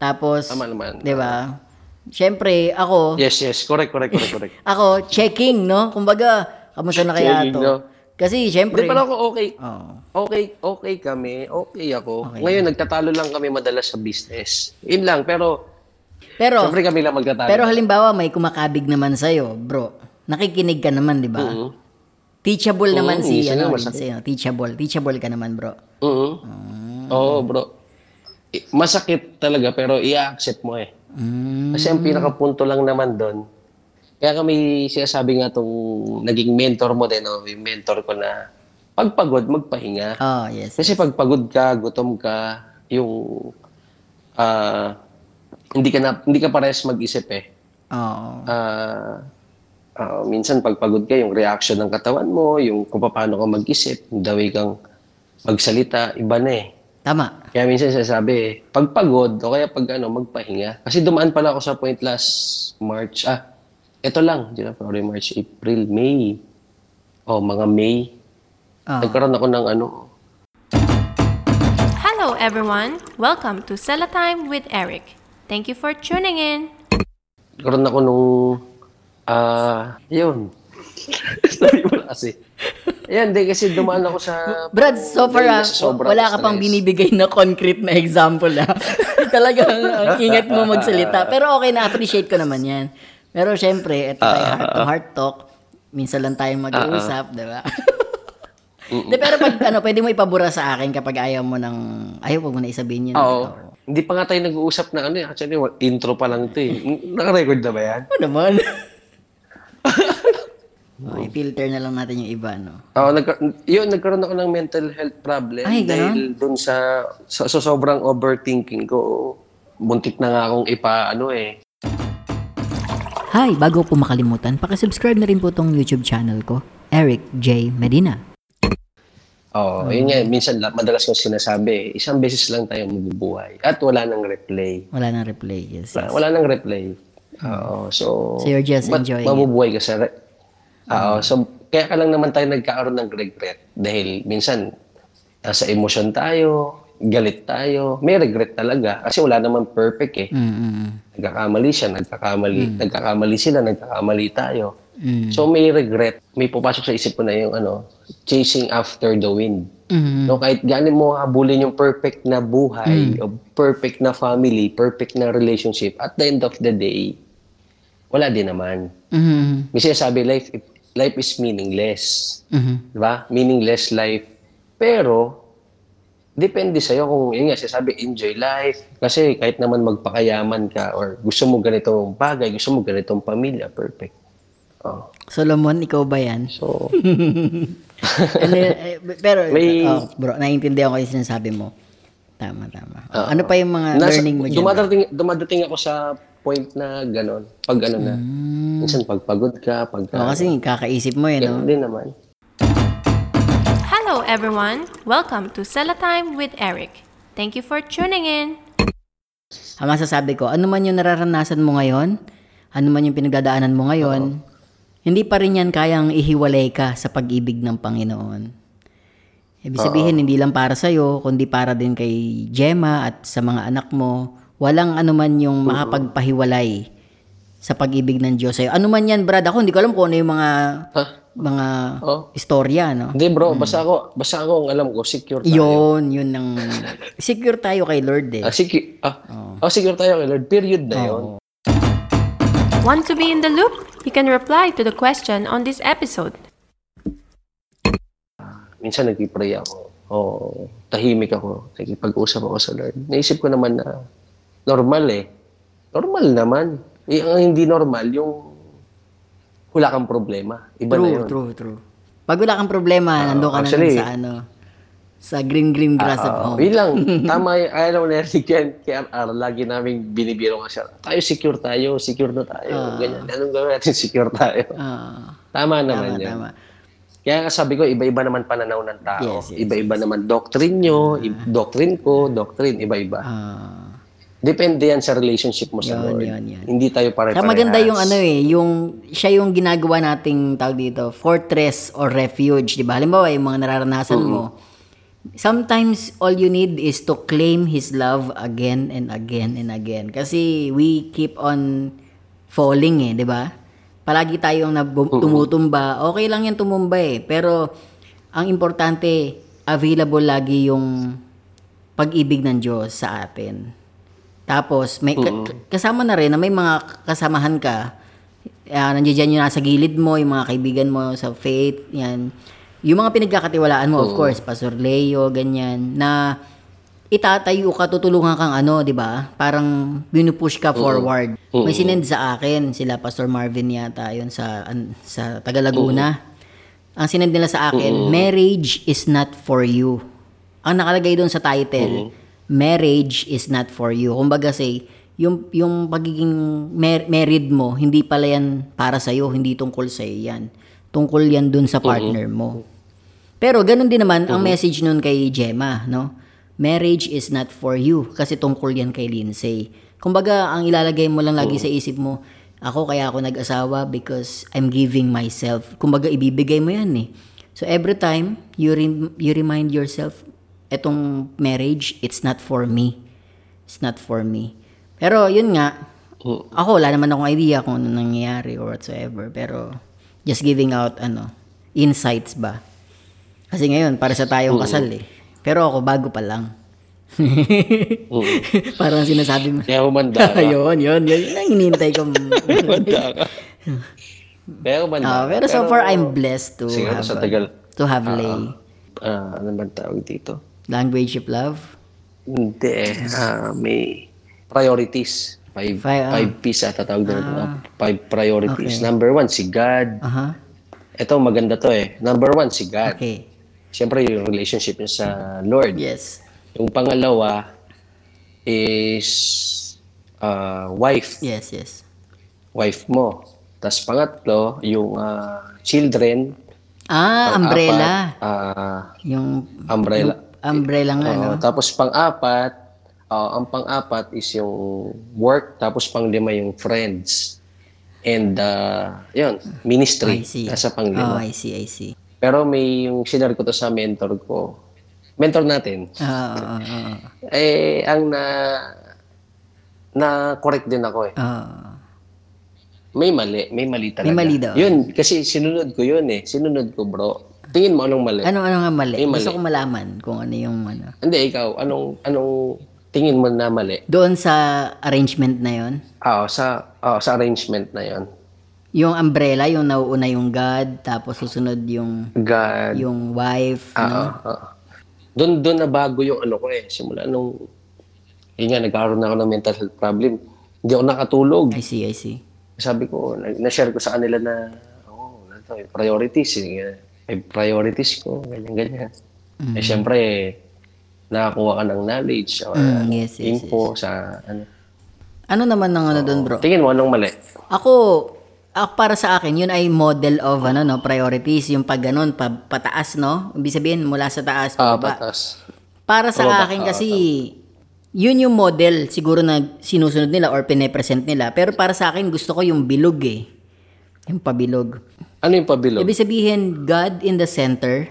[SPEAKER 1] Tapos,
[SPEAKER 2] Tama naman.
[SPEAKER 1] di ba? Siyempre, ako,
[SPEAKER 2] Yes, yes. Correct, correct, correct, correct.
[SPEAKER 1] ako, checking, no? Kumbaga, kamusta na kaya
[SPEAKER 2] Checking,
[SPEAKER 1] to?
[SPEAKER 2] no?
[SPEAKER 1] Kasi,
[SPEAKER 2] Hindi,
[SPEAKER 1] siyempre,
[SPEAKER 2] pero ako okay.
[SPEAKER 1] oh,
[SPEAKER 2] Okay, okay kami. Okay ako. Ngayon, nagtatalo lang kami madalas sa business. Yun lang. Pero,
[SPEAKER 1] pero,
[SPEAKER 2] siyempre kami lang magtatalo.
[SPEAKER 1] Pero halimbawa may kumakabig naman sa'yo, bro. Nakikinig ka naman, di ba?
[SPEAKER 2] Mhm.
[SPEAKER 1] Teachable naman
[SPEAKER 2] Oo,
[SPEAKER 1] si
[SPEAKER 2] minsan
[SPEAKER 1] ano, Lindsay, ano, teachable. Teachable ka naman, bro.
[SPEAKER 2] Mhm.
[SPEAKER 1] Ah.
[SPEAKER 2] Oo, bro. Masakit talaga, pero i-accept mo eh.
[SPEAKER 1] Mm.
[SPEAKER 2] Kasi ang pinakapunto lang naman doon, kaya kami sinasabi nga tong naging mentor mo din, no? yung mentor ko na pagpagod, magpahinga.
[SPEAKER 1] Oh, yes.
[SPEAKER 2] Kasi pag pagod ka, gutom ka, yung ah hindi ka na hindi ka parehas mag-isip eh.
[SPEAKER 1] Oo.
[SPEAKER 2] Ah ah, minsan pag pagod ka, yung reaction ng katawan mo, yung kung paano ka mag-isip, yung the way kang magsalita, iba na eh.
[SPEAKER 1] Tama.
[SPEAKER 2] Kaya minsan sasabi, eh, pag pagod, o kaya pag ano, magpahinga. Kasi dumaan pala ako sa point last March. Ah, ito lang. January, March, April, May. O, mga May.
[SPEAKER 1] Oh.
[SPEAKER 2] Nagkaroon ako ng ano,
[SPEAKER 3] Hello, everyone. Welcome to Sella Time with Eric. Thank you for tuning in.
[SPEAKER 2] nagkaroon ako nung, ah, yun. Sabi mo kasi. Ayan, di kasi dumaan ako sa...
[SPEAKER 1] Brad, so far ah, wala ka pang
[SPEAKER 2] stress.
[SPEAKER 1] binibigay na concrete na example ah. Talagang ang ingat mo magsalita. Pero okay na, appreciate ko naman yan. Pero syempre, ito tayo heart to heart talk. Minsan lang tayong mag-uusap, di ba? De, pero pag ano, pwede mo ipabura sa akin kapag ayaw mo ng, ayaw wag mo na isabihin yun.
[SPEAKER 2] Oo. Hindi pa nga tayo nag-uusap na ano eh. Actually, intro pa lang ito eh. Naka-record na ba yan?
[SPEAKER 1] Ano naman? Oh, i-filter na lang natin yung iba, no?
[SPEAKER 2] Oo, nagka- yun, nagkaroon ako ng mental health problem
[SPEAKER 1] Ay,
[SPEAKER 2] dahil dun sa, sa, sa sobrang overthinking ko. muntik na nga akong ipa, ano eh.
[SPEAKER 1] Hi, bago po makalimutan, pakisubscribe na rin po tong YouTube channel ko, Eric J. Medina.
[SPEAKER 2] Oo, yun nga, minsan la- madalas kong sinasabi, isang beses lang tayo mabubuhay. At wala nang replay.
[SPEAKER 1] Wala nang replay. Yes.
[SPEAKER 2] Wala, wala nang replay. Oo, so...
[SPEAKER 1] So you're just enjoying it.
[SPEAKER 2] Mabubuhay ka sa... Re- Oo, so kaya ka lang naman tayo nagkakaroon ng regret. Dahil minsan, nasa emosyon tayo, galit tayo, may regret talaga. Kasi wala naman perfect eh.
[SPEAKER 1] Mm-mm.
[SPEAKER 2] Nagkakamali siya, nagkakamali, nagkakamali sila, nagkakamali tayo.
[SPEAKER 1] Mm.
[SPEAKER 2] So may regret, may pupasok sa isip ko na yung ano, chasing after the wind.
[SPEAKER 1] Mm.
[SPEAKER 2] No, kahit gaano mo habulin yung perfect na buhay, o perfect na family, perfect na relationship, at the end of the day, wala din naman.
[SPEAKER 1] Mm.
[SPEAKER 2] May sinasabi, life, life is meaningless.
[SPEAKER 1] Mm.
[SPEAKER 2] Di ba? Meaningless life. Pero, depende sa'yo kung, yun nga, sinasabi, enjoy life. Kasi kahit naman magpakayaman ka or gusto mo ganitong bagay, gusto mo ganitong pamilya, perfect. Oh.
[SPEAKER 1] Solomon, ikaw ba yan?
[SPEAKER 2] So,
[SPEAKER 1] Ano, eh, pero,
[SPEAKER 2] May-
[SPEAKER 1] oh, bro, naiintindihan ko yung sinasabi mo. Tama, tama. ano pa yung mga
[SPEAKER 2] nasa,
[SPEAKER 1] learning mo dyan?
[SPEAKER 2] dumadating, dumadating ako sa point na gano'n. Pag ano na. Minsan pagpagod ka, pag...
[SPEAKER 1] Oh, kasi kakaisip mo yun, no?
[SPEAKER 2] Ganun din naman.
[SPEAKER 3] Hello, everyone. Welcome to Sella Time with Eric. Thank you for tuning in.
[SPEAKER 1] Ang masasabi ko, ano man yung nararanasan mo ngayon, ano man yung pinagdadaanan mo ngayon, hindi pa rin yan kayang ihiwalay ka sa pag-ibig ng Panginoon. Ibig sabihin, hindi lang para sa'yo, kundi para din kay Gemma at sa mga anak mo. Walang ano man yung makapagpahiwalay sa pag-ibig ng Diyos sa'yo. Ano man yan, Brad? Ako hindi ko alam kung ano yung mga
[SPEAKER 2] Ha?
[SPEAKER 1] mga
[SPEAKER 2] Oh.
[SPEAKER 1] istorya, no?
[SPEAKER 2] Hindi bro, basta ako, basta ako ang alam ko, secure tayo.
[SPEAKER 1] Yun, yun ang... Secure tayo kay Lord eh.
[SPEAKER 2] Ah, secure, ah, oh. secure tayo kay Lord. Period na yun.
[SPEAKER 3] Want to be in the loop? You can reply to the question on this episode.
[SPEAKER 2] Minsan nagpipray ako. O tahimik ako. Nakipag-usap ako sa Lord. Naisip ko naman na normal eh. Normal naman. Eh, ang hindi normal, yung wala kang problema. Iba na
[SPEAKER 1] True,
[SPEAKER 2] yun.
[SPEAKER 1] true, true. Pag wala kang problema, nando ka na
[SPEAKER 2] actually-
[SPEAKER 1] lang sa ano, sa green green grass of
[SPEAKER 2] Oo,
[SPEAKER 1] home.
[SPEAKER 2] yun lang. Tama yung, ayaw na Eric yan. Kaya RR, lagi namin binibiro nga siya. Tayo secure tayo, secure na tayo. Ganyan. Anong gawin natin? Secure tayo.
[SPEAKER 1] Ah,
[SPEAKER 2] Tama
[SPEAKER 1] tama,
[SPEAKER 2] naman yun.
[SPEAKER 1] tama.
[SPEAKER 2] Kaya nga sabi ko, iba-iba naman pananaw ng tao.
[SPEAKER 1] Yes, yes,
[SPEAKER 2] iba-iba naman doctrine nyo, i- doctrine ko, doctrine, iba-iba.
[SPEAKER 1] Ah,
[SPEAKER 2] Depende yan sa relationship mo
[SPEAKER 1] Yun,
[SPEAKER 2] sa Lord.
[SPEAKER 1] yun, yun.
[SPEAKER 2] Hindi tayo pare
[SPEAKER 1] kaya maganda yung ano eh, yung siya yung ginagawa nating tawag dito, fortress or refuge, 'di ba? Halimbawa, yung mga nararanasan mo, sometimes all you need is to claim his love again and again and again. Kasi we keep on falling eh, 'di ba? Palagi tayong nabu- tumutumba. Okay lang yan tumumba eh, pero ang importante available lagi yung pag-ibig ng Diyos sa atin. Tapos, may ka- kasama na rin na may mga kasamahan ka. Uh, nandiyan dyan yung nasa gilid mo, yung mga kaibigan mo sa faith, yan. Yung mga pinagkakatiwalaan mo, of course, Pastor Leo, ganyan, na itatayo ka, tutulungan kang ano, di ba? Parang binupush ka forward. May sinend sa akin, sila Pastor Marvin yata, yun sa, an- sa Taga Laguna. Ang sinend nila sa akin, marriage is not for you. Ang nakalagay doon sa title, marriage is not for you. Kumbaga say, yung, yung pagiging mar- married mo, hindi pala yan para sa'yo, hindi tungkol sa'yo yan. Tungkol yan dun sa partner mo. Pero ganun din naman ang message nun kay Gemma, no? Marriage is not for you kasi tungkol yan kay Lindsay. Kumbaga, ang ilalagay mo lang lagi sa isip mo, ako kaya ako nag-asawa because I'm giving myself. Kumbaga, ibibigay mo yan eh. So every time you rem- you remind yourself, etong marriage, it's not for me. It's not for me. Pero yun nga, ako wala naman akong idea kung ano nangyayari or whatsoever. Pero just giving out ano, insights ba? Kasi ngayon, para sa tayong kasal eh. Pero ako, bago pa lang. Parang sinasabi mo.
[SPEAKER 2] Kaya humanda ka.
[SPEAKER 1] yun, yun, yun. Yun ang hinihintay ko.
[SPEAKER 2] humanda ka. Kaya humanda
[SPEAKER 1] Ah,
[SPEAKER 2] ka.
[SPEAKER 1] pero so far, I'm blessed to
[SPEAKER 2] Siguro
[SPEAKER 1] have,
[SPEAKER 2] sa tagal.
[SPEAKER 1] to have lay.
[SPEAKER 2] Ah, ano ba tawag dito?
[SPEAKER 1] Language of love.
[SPEAKER 2] Hindi eh. Ah, may priorities. Five,
[SPEAKER 1] Five, ah.
[SPEAKER 2] five P's ata tawag dito. Ah, Five priorities. Number one, si God.
[SPEAKER 1] Aha.
[SPEAKER 2] Ito, maganda to eh. Number one, si God.
[SPEAKER 1] Okay.
[SPEAKER 2] Siyempre, yung relationship niya sa Lord.
[SPEAKER 1] Yes.
[SPEAKER 2] Yung pangalawa is ah, wife.
[SPEAKER 1] Yes, yes.
[SPEAKER 2] Wife mo. Tapos pangatlo, yung ah, children.
[SPEAKER 1] Ah, umbrella.
[SPEAKER 2] Pang-apat, ah,
[SPEAKER 1] Yung
[SPEAKER 2] umbrella.
[SPEAKER 1] Umbrella nga, no?
[SPEAKER 2] Tapos pang-apat, ah, ang pang-apat is yung work, tapos pang-lima yung friends. And, uh, yun,
[SPEAKER 1] I
[SPEAKER 2] ministry.
[SPEAKER 1] see.
[SPEAKER 2] Nasa
[SPEAKER 1] Oh,
[SPEAKER 2] pang-lima.
[SPEAKER 1] I see, I see.
[SPEAKER 2] Pero may yung sinare ko to sa mentor ko. Mentor natin.
[SPEAKER 1] Oo, oo, oo.
[SPEAKER 2] Eh, ang na na correct din ako eh.
[SPEAKER 1] Ah.
[SPEAKER 2] May mali, may mali talaga.
[SPEAKER 1] May mali daw.
[SPEAKER 2] Yun, kasi sinunod ko yun eh. Sinunod ko, bro. Tingin mo anong mali?
[SPEAKER 1] ano, ano nga mali?
[SPEAKER 2] Eh, mali.
[SPEAKER 1] Gusto ko malaman kung ano yung ano.
[SPEAKER 2] Hindi, ikaw, anong, anong tingin mo na mali?
[SPEAKER 1] Doon sa arrangement na yon
[SPEAKER 2] Ah, sa, ah, sa arrangement na yon
[SPEAKER 1] yung umbrella, yung nauuna yung God, tapos susunod yung
[SPEAKER 2] God.
[SPEAKER 1] yung wife,
[SPEAKER 2] Ah,
[SPEAKER 1] no?
[SPEAKER 2] ah. Doon, doon na bago yung ano ko eh. Simula nung, yun nga, nagkaroon na ako ng mental health problem. Hindi ako nakatulog.
[SPEAKER 1] I see, I see.
[SPEAKER 2] sabi ko, na- na-share ko sa kanila na, oh, ito, may priorities. eh. May priorities ko, ganyan, ganyan. Eh, syempre, nakakuha ka ng knowledge or
[SPEAKER 1] Mm, yes, yes,
[SPEAKER 2] info sa, ano.
[SPEAKER 1] Ano naman ng ano doon, bro?
[SPEAKER 2] Tingin mo, anong mali?
[SPEAKER 1] Ako, ako para sa akin, yun ay model of ano no, priorities, yung pag ganun, pa, pataas, no? Ibig sabihin, mula sa taas,
[SPEAKER 2] Ah,
[SPEAKER 1] pababa.
[SPEAKER 2] patas.
[SPEAKER 1] Para sa
[SPEAKER 2] Pababa,
[SPEAKER 1] akin
[SPEAKER 2] ah,
[SPEAKER 1] kasi, yun yung model siguro na sinusunod nila or pine-present nila. Pero para sa akin, gusto ko yung bilog eh. Yung pabilog.
[SPEAKER 2] Ano yung pabilog?
[SPEAKER 1] Ibig sabihin, God in the center.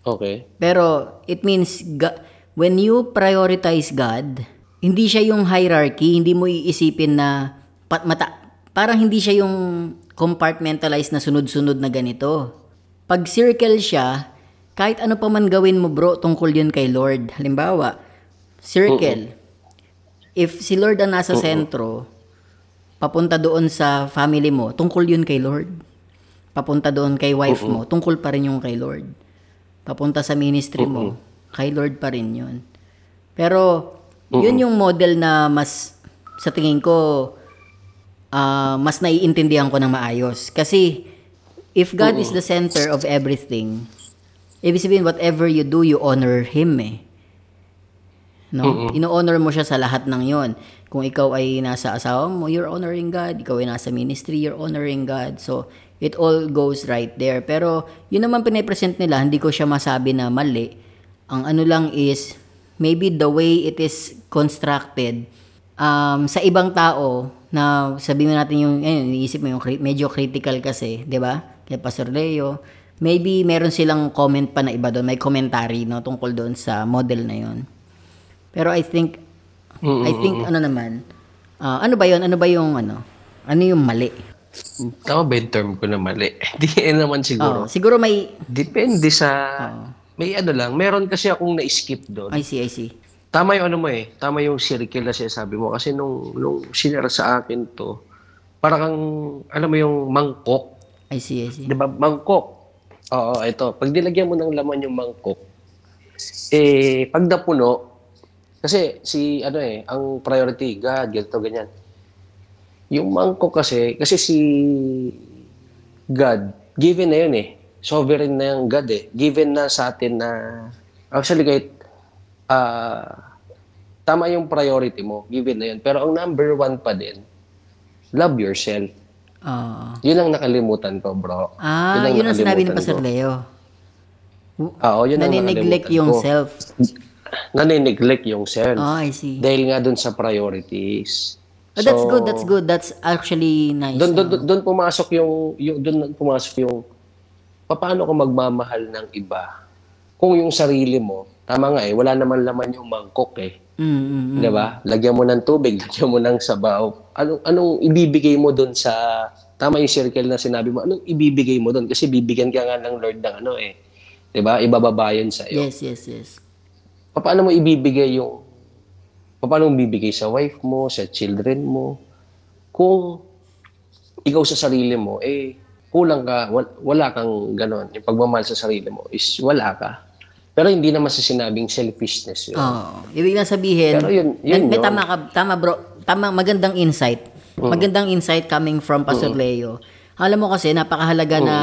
[SPEAKER 2] Okay.
[SPEAKER 1] Pero it means, ga- when you prioritize God, hindi siya yung hierarchy, hindi mo iisipin na pat mata, parang hindi siya yung compartmentalized na sunod-sunod na ganito. Pag circle siya, kahit ano pa man gawin mo bro, tungkol yun kay Lord. Halimbawa, circle. If si Lord ang nasa sentro, papunta doon sa family mo, tungkol yun kay Lord. Papunta doon kay wife mo, tungkol pa rin yung kay Lord. Papunta sa ministry mo, kay Lord pa rin yun. Pero, yun yung model na mas, sa tingin ko, ah, mas naiintindihan ko ng maayos. Kasi, if God is the center of everything, ibig sabihin, whatever you do, you honor Him eh. No? Ino-honor mo siya sa lahat ng yon. Kung ikaw ay nasa asawa mo, you're honoring God. Ikaw ay nasa ministry, you're honoring God. So, it all goes right there. Pero, yun naman pinipresent nila, hindi ko siya masabi na mali. Ang ano lang is, maybe the way it is constructed, um, sa ibang tao, na sabihin natin yung, ayun, iniisip mo yung medyo critical kasi, di ba? Kay Pastor Leo, maybe meron silang comment pa na iba doon, may commentary no, tungkol doon sa model na yon. Pero I think, I think ano naman, ah, ano ba yon Ano ba yung ano? Ano yung mali?
[SPEAKER 2] Tama ba yung term ko na mali? Hindi naman siguro.
[SPEAKER 1] Oh, siguro may,
[SPEAKER 2] Depende sa... May ano lang, meron kasi akong na-skip doon.
[SPEAKER 1] I see, I see.
[SPEAKER 2] Tama yung ano mo eh. Tama yung circle na sinasabi mo. Kasi nung, nung sinara sa akin to, parang kang, alam mo yung mangkok.
[SPEAKER 1] I see, I see.
[SPEAKER 2] Di ba? Mangkok. Oo, ito. Pag nilagyan mo ng laman yung mangkok, eh, pag napuno, kasi si, ano eh, ang priority, God, ganito, ganyan. Yung mangkok kasi, kasi si God, given na yun eh. Sovereign na yung God eh. Given na sa atin na, actually kahit, ah, tama yung priority mo, given na yun. Pero ang number one pa din, love yourself.
[SPEAKER 1] Ah,
[SPEAKER 2] Yun ang nakalimutan ko, bro.
[SPEAKER 1] ah,
[SPEAKER 2] ang
[SPEAKER 1] yun ang sinabi ni Pastor. Leo.
[SPEAKER 2] Oo, yun ang nakalimutan
[SPEAKER 1] yung
[SPEAKER 2] ko.
[SPEAKER 1] self.
[SPEAKER 2] Nanineglect yung self.
[SPEAKER 1] Ah, I see.
[SPEAKER 2] Dahil nga dun sa priorities.
[SPEAKER 1] Oh, that's good, that's good. That's actually nice.
[SPEAKER 2] Doon doon doon pumasok yung yung doon pumasok yung paano ko magmamahal ng iba. Kung yung sarili mo, tama nga eh, wala naman laman yung mangkok eh.
[SPEAKER 1] Mm, mm.
[SPEAKER 2] 'Di ba? Lagyan mo ng tubig, lagyan mo ng sabaw. Anong anong ibibigay mo doon sa tama yung circle na sinabi mo. Anong ibibigay mo doon kasi bibigyan ka nga ng Lord ng ano eh. 'Di ba? Ibababa yun sa iyo.
[SPEAKER 1] Yes, yes, yes.
[SPEAKER 2] Paano mo ibibigay yung paano mo bibigay sa wife mo, sa children mo kung ikaw sa sarili mo eh kulang ka wal- wala kang ganon yung pagmamahal sa sarili mo is wala ka pero hindi naman sa sinabing selfishness yun
[SPEAKER 1] Oo. Ibig na sabihin,
[SPEAKER 2] Pero yun- yun
[SPEAKER 1] may
[SPEAKER 2] yun.
[SPEAKER 1] tama ka, tama bro, tama, magandang insight. Magandang insight coming from Pastor Leo. Alam mo kasi, napakahalaga na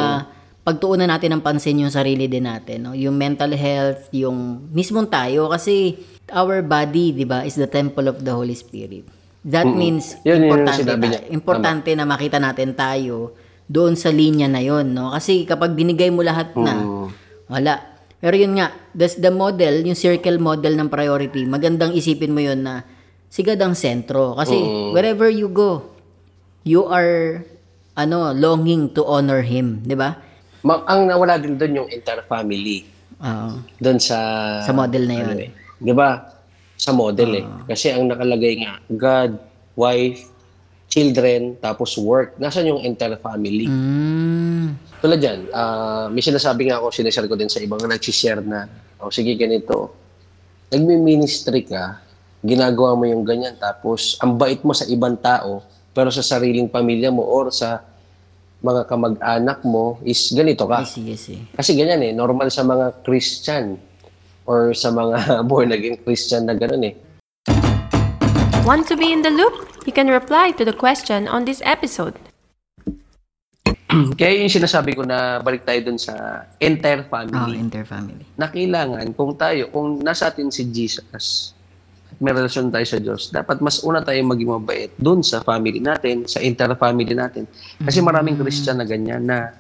[SPEAKER 1] pagtuunan natin ng pansin yung sarili din natin. No? Yung mental health, yung mismong tayo. Kasi our body, di ba, is the temple of the Holy Spirit. That means
[SPEAKER 2] Yun, yun
[SPEAKER 1] importante, ta-
[SPEAKER 2] niya.
[SPEAKER 1] importante na makita natin tayo doon sa linya na yon, no? Kasi kapag binigay mo lahat na,
[SPEAKER 2] Mm.
[SPEAKER 1] wala. Pero yun nga, that's the model, yung circle model ng priority, magandang isipin mo yon na sigad ang sentro. Kasi wherever you go, you are ano, longing to honor him, di ba?
[SPEAKER 2] Ma- ang nawala din doon yung inter-family.
[SPEAKER 1] Oo.
[SPEAKER 2] Doon sa...
[SPEAKER 1] Sa model na yun.
[SPEAKER 2] ano eh. Di ba? Sa model eh. Kasi ang nakalagay nga, God, wife, children, tapos work. Nasaan yung inter-family?
[SPEAKER 1] Mm.
[SPEAKER 2] Tulad dyan, ah, may sinasabi nga ako, sinashare ko din sa ibang nagsishare na, o sige ganito, nagmi-ministry ka, ginagawa mo yung ganyan, tapos ang bait mo sa ibang tao, pero sa sariling pamilya mo or sa mga kamag-anak mo is ganito ka.
[SPEAKER 1] I see, I see.
[SPEAKER 2] Kasi ganyan eh, normal sa mga Christian or sa mga born again Christian na gano'n eh.
[SPEAKER 3] Want to be in the loop? You can reply to the question on this episode.
[SPEAKER 2] Kaya yung sinasabi ko na balik tayo dun sa entire
[SPEAKER 1] Oh,
[SPEAKER 2] family.
[SPEAKER 1] interfamily.
[SPEAKER 2] na kailangan kung tayo, kung nasa atin si Jesus may relasyon tayo sa Diyos, dapat mas una tayo maging mabait dun sa family natin, sa inter-family natin. Kasi maraming Christian na ganyan na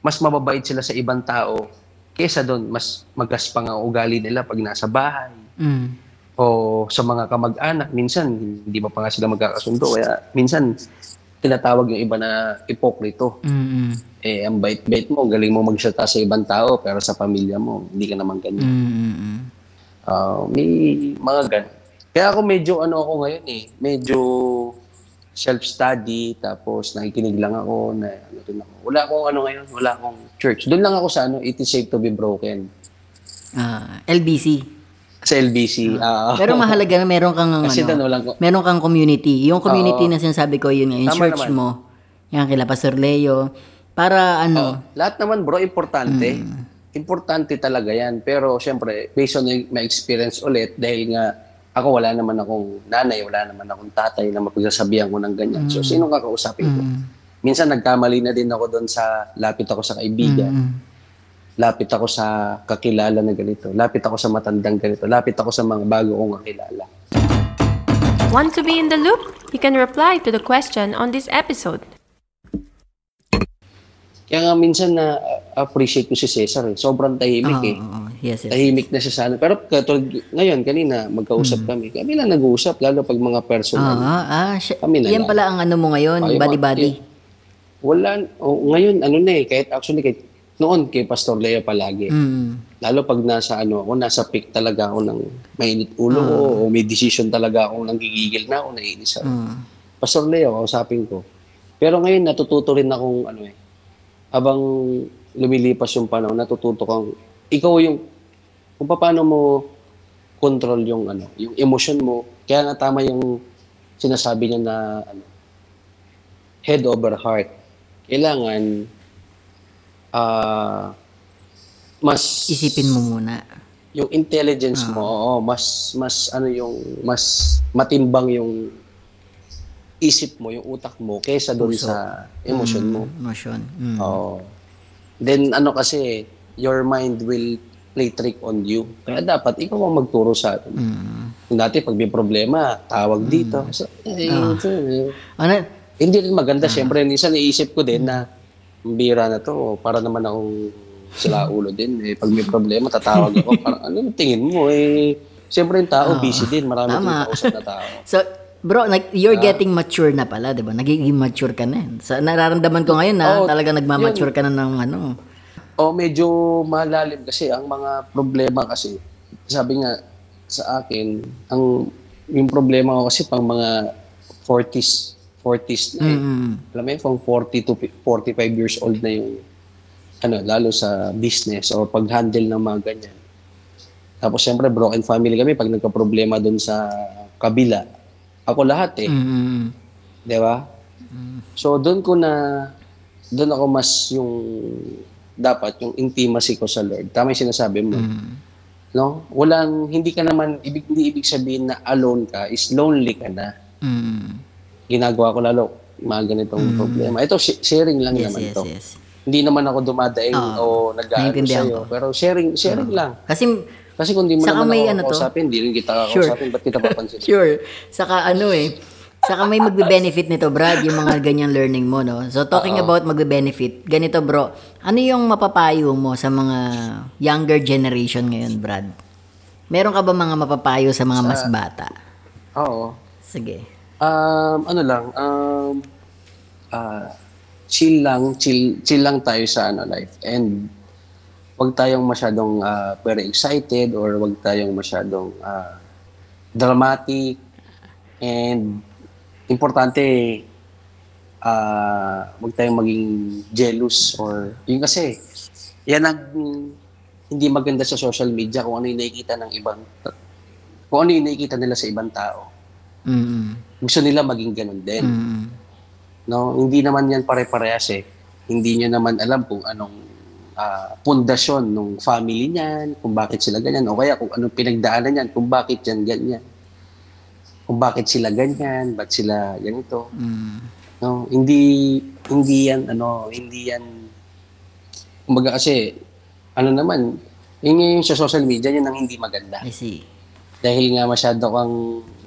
[SPEAKER 2] mas mababait sila sa ibang tao kesa doon, mas magaspang ang ugali nila pag nasa bahay
[SPEAKER 1] Mm.
[SPEAKER 2] o sa mga kamag-anak. Minsan, hindi pa pa nga sila magkakasundo. Kaya minsan, tinatawag yung iba na ipokrito.
[SPEAKER 1] Mm.
[SPEAKER 2] Eh, ang bait-bait mo, galing mo magsalita sa ibang tao, pero sa pamilya mo, hindi ka naman ganyan.
[SPEAKER 1] Mm.
[SPEAKER 2] Ah, may mga gan. Kaya ako medyo ano ako ngayon eh, medyo self-study, tapos nakikinig lang ako, na ano din ako. Wala akong ano ngayon, wala akong church. Doon lang ako sa ano, it is safe to be broken.
[SPEAKER 1] Ah, LBC.
[SPEAKER 2] Sa LBC. ah
[SPEAKER 1] Pero mahalaga na meron kang
[SPEAKER 2] Kasi
[SPEAKER 1] ano,
[SPEAKER 2] doon walang,
[SPEAKER 1] meron kang community. Yung community na sinasabi ko yun, yung
[SPEAKER 2] Tama
[SPEAKER 1] church
[SPEAKER 2] naman.
[SPEAKER 1] mo. Yan kila Pastor Leo. Para ano,
[SPEAKER 2] lahat naman bro, importante.
[SPEAKER 1] Mm.
[SPEAKER 2] Importante talaga yan. Pero syempre, based on my experience ulit, dahil nga ako wala naman akong nanay, wala naman akong tatay na mapagsasabihan ko ng ganyan. So, sino kakausapin ko?
[SPEAKER 1] mm,
[SPEAKER 2] Minsan nagkamali na din ako doon sa lapit ako sa kaibigan.
[SPEAKER 1] mm,
[SPEAKER 2] Lapit ako sa kakilala na ganito. Lapit ako sa matandang ganito. Lapit ako sa mga bago kong kakilala.
[SPEAKER 3] Want to be in the loop? You can reply to the question on this episode.
[SPEAKER 2] Kaya nga minsan na uh, appreciate ko si Cesar. Eh. Sobrang tahimik eh.
[SPEAKER 1] oo, oo. yes, yes.
[SPEAKER 2] Tahimik na siya sana. Pero katulad ngayon, kanina, magkausap kami. Kami lang nag-uusap, lalo pag mga personal.
[SPEAKER 1] Ah, ah, siya-
[SPEAKER 2] Kami na
[SPEAKER 1] yan
[SPEAKER 2] lang.
[SPEAKER 1] pala ang ano mo ngayon,
[SPEAKER 2] Ay,
[SPEAKER 1] body-body.
[SPEAKER 2] Wala, oh, ngayon, ano na eh, kahit actually, kahit noon kay Pastor Leo palagi.
[SPEAKER 1] Mm.
[SPEAKER 2] Lalo pag nasa ano ako, nasa peak talaga ako ng mainit ulo ko, o may decision talaga ako, nanggigigil na ako, naiinis ako.
[SPEAKER 1] Mm.
[SPEAKER 2] Pastor Leo, kausapin ko. Pero ngayon, natututo rin akong, ano eh, habang lumilipas yung panahon, natututo kang, ikaw yung, kung paano mo control yung, ano, yung emotion mo. Kaya nga tama yung sinasabi niya na, ano, head over heart. Kailangan, ah, mas
[SPEAKER 1] Isipin mo muna.
[SPEAKER 2] yung intelligence mo, oo, mas mas ano yung mas matimbang yung isip mo, yung utak mo kaysa doon sa emotion mo.
[SPEAKER 1] Emotion. Mm.
[SPEAKER 2] Oo. Then ano kasi your mind will play trick on you. Kaya dapat ikaw ang magturo sa atin.
[SPEAKER 1] Mm.
[SPEAKER 2] Dati pag may problema, tawag dito. So, eh, eh,
[SPEAKER 1] Ano,
[SPEAKER 2] hindi rin maganda. Siyempre, minsan iisip ko din na bira na to, para naman akong sila ulo din. Eh, pag may problema, tatawag ako. Parang, ano tingin mo? Eh, siyempre yung tao, busy din. Marami din
[SPEAKER 1] Tama.
[SPEAKER 2] kausap na tao.
[SPEAKER 1] So, bro, like, you're
[SPEAKER 2] Ah.
[SPEAKER 1] getting mature na pala, di ba? Nagiging mature ka na. eh. Sa nararamdaman ko ngayon na
[SPEAKER 2] Oo,
[SPEAKER 1] talaga nagmamature ka na ng ano.
[SPEAKER 2] O medyo malalim kasi ang mga problema kasi, sabi nga sa akin, ang yung problema ko kasi pang mga 40s, 40s na eh.
[SPEAKER 1] Mm.
[SPEAKER 2] Alam mo yun, from 40 to 45 years old na yung ano, lalo sa business or pag-handle ng mga ganyan. Tapos siyempre, broken family kami pag nagka-problema doon sa kabila. Ako lahat eh.
[SPEAKER 1] Mm.
[SPEAKER 2] Di ba? So doon ko na, doon ako mas yung, dapat yung intimacy ko sa Lord. Tama yung sinasabi mo.
[SPEAKER 1] Mm.
[SPEAKER 2] No? Walang, hindi ka naman, ibig, hindi ibig sabihin na alone ka, is lonely ka na.
[SPEAKER 1] Mm.
[SPEAKER 2] Ginagawa ko lalo, mga ganitong problema. Ito, sh- sharing lang
[SPEAKER 1] Yes,
[SPEAKER 2] naman
[SPEAKER 1] yes,
[SPEAKER 2] to.
[SPEAKER 1] yes.
[SPEAKER 2] Hindi naman ako dumadaing
[SPEAKER 1] Oo.
[SPEAKER 2] o nag-aano sa'yo.
[SPEAKER 1] ko.
[SPEAKER 2] Pero sharing, sharing lang.
[SPEAKER 1] Kasi
[SPEAKER 2] Kasi kung di mo
[SPEAKER 1] Saka
[SPEAKER 2] naman
[SPEAKER 1] may
[SPEAKER 2] ako
[SPEAKER 1] ano to?
[SPEAKER 2] kausapin, di rin kita
[SPEAKER 1] Sure.
[SPEAKER 2] kakausapin, ba't kita papansin?
[SPEAKER 1] Sure. Saka ano eh. Saka may magbe-benefit nito, Brad, yung mga ganyang learning mo, no? So, talking about magbe-benefit, ganito, bro. Ano yung mapapayo mo sa mga younger generation ngayon, Brad? Meron ka ba mga mapapayo sa mga mas bata?
[SPEAKER 2] Oo.
[SPEAKER 1] Sige.
[SPEAKER 2] Um, ano lang, um, ah, chill lang, chill, chill lang tayo sa ano life. And wag tayong masyadong ah, very excited or wag tayong masyadong ah, dramatic. And importante, ah, wag tayong maging jealous or yun kasi, yan ang hindi maganda sa social media kung ano yung nakikita ng ibang kung ano yung nakikita nila sa ibang tao
[SPEAKER 1] Mm.
[SPEAKER 2] gusto nila maging ganun din.
[SPEAKER 1] Mm.
[SPEAKER 2] No, hindi naman yan pare-parehas eh. Hindi nyo naman alam kung anong ah, pundasyon ng family niyan, kung bakit sila ganyan, o kaya kung anong pinagdaanan niyan, kung bakit yan ganyan. Kung bakit sila ganyan, ba't sila ganito.
[SPEAKER 1] Mm.
[SPEAKER 2] No, hindi hindi yan ano, hindi yan kumbaga kasi ano naman, yun yung sa social media yun ang hindi maganda.
[SPEAKER 1] I see.
[SPEAKER 2] Dahil nga masyado kang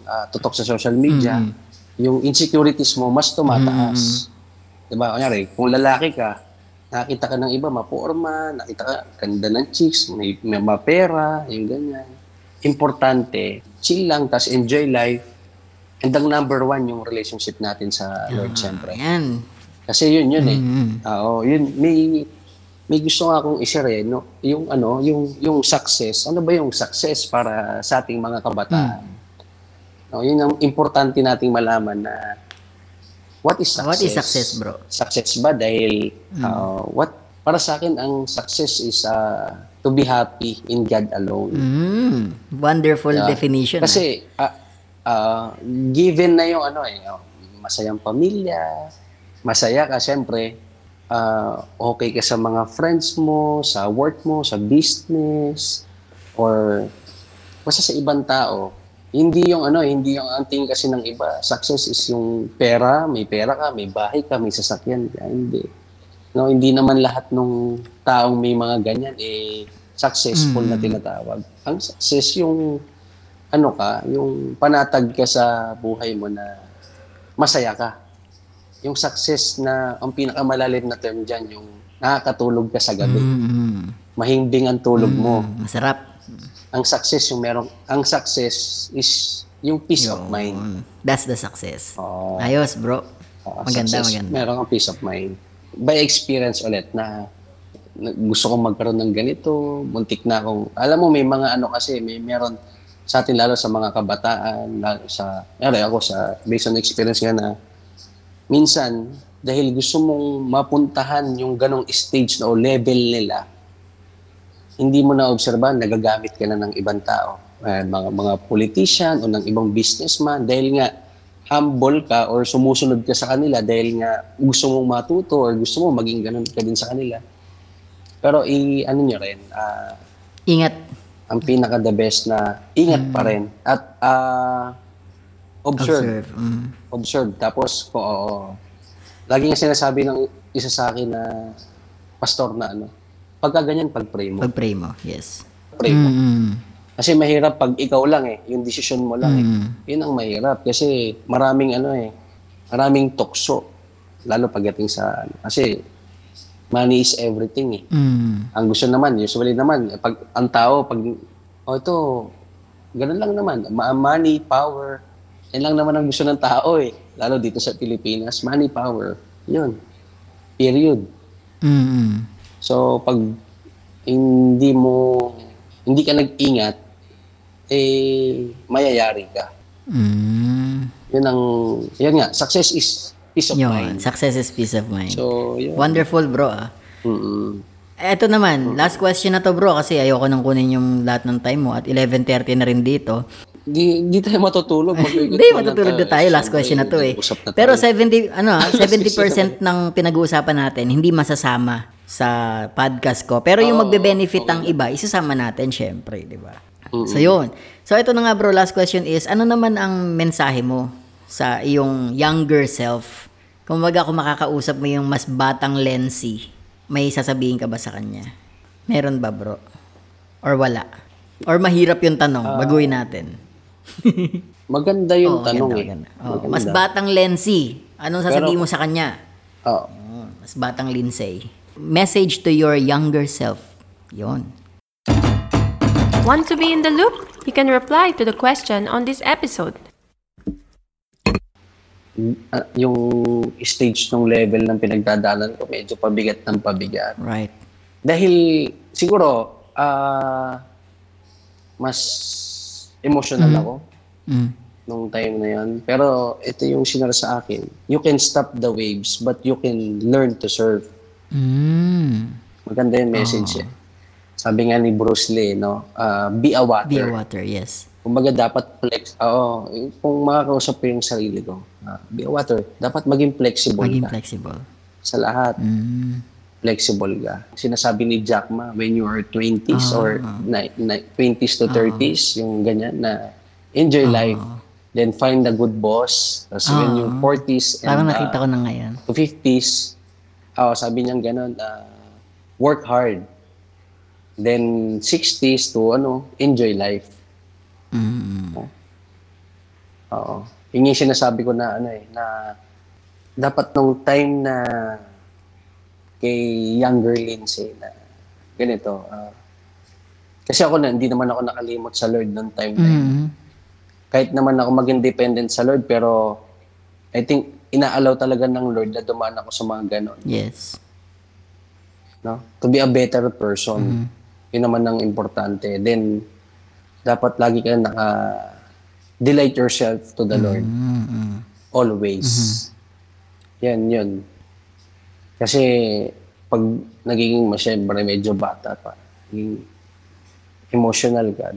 [SPEAKER 2] ah, tutok sa social media,
[SPEAKER 1] Mm.
[SPEAKER 2] yung insecurities mo mas tumataas. 'Di ba? Kunyari, kung lalaki ka, nakita ka ng iba maporma, nakita ka ganda ng chicks, may, may mapera, yung ganyan. Importante, chill lang, tas enjoy life. And ang number one, yung relationship natin sa Lord, syempre.
[SPEAKER 1] Ayan.
[SPEAKER 2] Kasi yun, yun eh.
[SPEAKER 1] Mm.
[SPEAKER 2] Oo, yun, may, may gusto nga akong i-share eh, no? Yung ano, yung, yung success. Ano ba yung success para sa ating mga kabataan? No, yun ang importante nating malaman na what is success?
[SPEAKER 1] What is success, bro?
[SPEAKER 2] Success ba dahil uh, what para sa akin ang success is uh, to be happy in God alone.
[SPEAKER 1] Mm. Wonderful
[SPEAKER 2] Yeah.
[SPEAKER 1] definition.
[SPEAKER 2] Kasi ah, ah, given na yung ano eh, oh, masayang pamilya, masaya ka syempre, ah, okay ka sa mga friends mo, sa work mo, sa business, or basta sa ibang tao. Hindi yung ano, hindi yung anting kasi ng iba. Success is yung pera, may pera ka, may bahay ka, may sasakyan ka. Hindi. No, hindi naman lahat ng taong may mga ganyan eh successful na tinatawag. Ang success yung ano ka, yung panatag ka sa buhay mo na masaya ka. Yung success na ang pinakamalalim na term dyan, yung nakakatulog ka sa gabi.
[SPEAKER 1] Mm.
[SPEAKER 2] Mahimbing ang tulog mo.
[SPEAKER 1] Mm. Masarap.
[SPEAKER 2] Ang success yung merong, ang success is yung peace of mind.
[SPEAKER 1] That's the success.
[SPEAKER 2] Oo.
[SPEAKER 1] Ayos, bro.
[SPEAKER 2] Oo,
[SPEAKER 1] Maganda,
[SPEAKER 2] success,
[SPEAKER 1] maganda.
[SPEAKER 2] Meron kang peace of mind. By experience ulit na, na gusto kong magkaroon ng ganito, muntik na akong, alam mo may mga ano kasi, may meron sa atin lalo sa mga kabataan, lalo sa, meron ako sa, based on experience nga na, minsan, dahil gusto mong mapuntahan yung ganong stage na o level nila, hindi mo na obserbahan, nagagamit ka na ng ibang tao. Eh, mga, mga politician o ng ibang businessman dahil nga humble ka or sumusunod ka sa kanila dahil nga gusto mong matuto or gusto mo maging ganun ka din sa kanila. Pero i ano nyo rin, ah,
[SPEAKER 1] Ingat.
[SPEAKER 2] ang pinaka the best na ingat pa rin at ah, observe.
[SPEAKER 1] Observe. Mm.
[SPEAKER 2] Observe. Tapos, oo, oo. Lagi nga sinasabi ng isa sa akin na pastor na ano, pagka ganyan, pag-pray mo.
[SPEAKER 1] Pag-pray mo. Yes.
[SPEAKER 2] Pray mo.
[SPEAKER 1] Mm.
[SPEAKER 2] Kasi mahirap pag ikaw lang eh, yung decision mo lang eh.
[SPEAKER 1] Mm.
[SPEAKER 2] Yun ang mahirap kasi maraming ano eh, maraming tukso. Lalo pagdating sa ano. Kasi money is everything eh.
[SPEAKER 1] Mm.
[SPEAKER 2] Ang gusto naman, usually naman, pag ang tao, pag, oh ito, ganun lang naman. Ma- money, power, yan lang naman ang gusto ng tao eh. Lalo dito sa Pilipinas, money, power. Yun. Period.
[SPEAKER 1] Mm.
[SPEAKER 2] So, pag hindi mo, hindi ka nag-ingat, eh, mayayari ka.
[SPEAKER 1] Mm.
[SPEAKER 2] Yun ang, yan nga, success is peace of
[SPEAKER 1] Yun.
[SPEAKER 2] mind.
[SPEAKER 1] Success is peace of mind.
[SPEAKER 2] So, yun.
[SPEAKER 1] Wonderful, bro. Ah.
[SPEAKER 2] Mm-mm.
[SPEAKER 1] Eto naman, last question na to bro kasi ayoko nang kunin yung lahat ng time mo at 11.30 na rin dito.
[SPEAKER 2] Di, di tayo matutulog.
[SPEAKER 1] Hindi, matutulog na tayo. Last question na to eh.
[SPEAKER 2] Na
[SPEAKER 1] Pero
[SPEAKER 2] tayo.
[SPEAKER 1] 70, ano ah, 70% ng pinag-uusapan natin hindi masasama sa podcast ko. Pero yung magbe-benefit ang iba, isasama natin syempre, di ba? So yun. So ito na nga bro, last question is, ano naman ang mensahe mo sa iyong younger self? Kung baga kung makakausap mo yung mas batang Lensi, may sasabihin ka ba sa kanya? Meron ba bro? Or wala? Or mahirap yung tanong? Baguhin natin.
[SPEAKER 2] Maganda yung
[SPEAKER 1] Oo,
[SPEAKER 2] tanong
[SPEAKER 1] maganda,
[SPEAKER 2] eh.
[SPEAKER 1] maganda. Oo, mas batang Lency. Anong sasabihin mo sa kanya? Oh, mas batang Lindsay. Message to your younger self. Yon.
[SPEAKER 3] Want to be in the loop? You can reply to the question on this episode.
[SPEAKER 2] Ah, yung stage ng level ng pinagdadaanan ko, medyo pabigat ng pabigat.
[SPEAKER 1] Right.
[SPEAKER 2] Dahil siguro, ah mas emotional ako
[SPEAKER 1] Mm.
[SPEAKER 2] nung time na yan. Pero ito yung sinara sa akin. You can stop the waves, but you can learn to surf.
[SPEAKER 1] Mm.
[SPEAKER 2] Maganda yung message eh. Sabi nga ni Bruce Lee, no? ah, be a water.
[SPEAKER 1] Be a water, yes.
[SPEAKER 2] Kumbaga dapat flex. Oo, kung makakausap ko yung sarili ko, ah, be a water. Dapat maging flexible
[SPEAKER 1] Maging
[SPEAKER 2] ka
[SPEAKER 1] flexible.
[SPEAKER 2] sa lahat.
[SPEAKER 1] Mm.
[SPEAKER 2] Flexible ka. Sinasabi ni Jack Ma, when you are 20s
[SPEAKER 1] Ah,
[SPEAKER 2] or ni- ni- 20s to 30s, yung ganyan na enjoy
[SPEAKER 1] Ah.
[SPEAKER 2] life. Then find a good boss. Tapos when yung 40s and
[SPEAKER 1] Parang nakita ko na ngayon.
[SPEAKER 2] to 50s, oh, sabi niya gano'n, ah, work hard. Then 60s to ano, enjoy life.
[SPEAKER 1] Mm.
[SPEAKER 2] Oo. Yun yung sinasabi ko na ano eh, na dapat nung time na kay younger Lindsay na ganito. ah, kasi ako na, hindi naman ako nakalimot sa Lord nung time na yun.
[SPEAKER 1] Mm.
[SPEAKER 2] Kahit naman ako maging dependent sa Lord, pero I think inaalaw talaga ng Lord na dumaan ako sa mga ganon.
[SPEAKER 1] Yes.
[SPEAKER 2] No? To be a better person. Yun naman ang importante. Then, dapat lagi ka naka delight yourself to the Lord.
[SPEAKER 1] Mm-mm.
[SPEAKER 2] Always. Yan, yun. Kasi, pag nagiging masyempre medyo bata pa, naging emotional ka,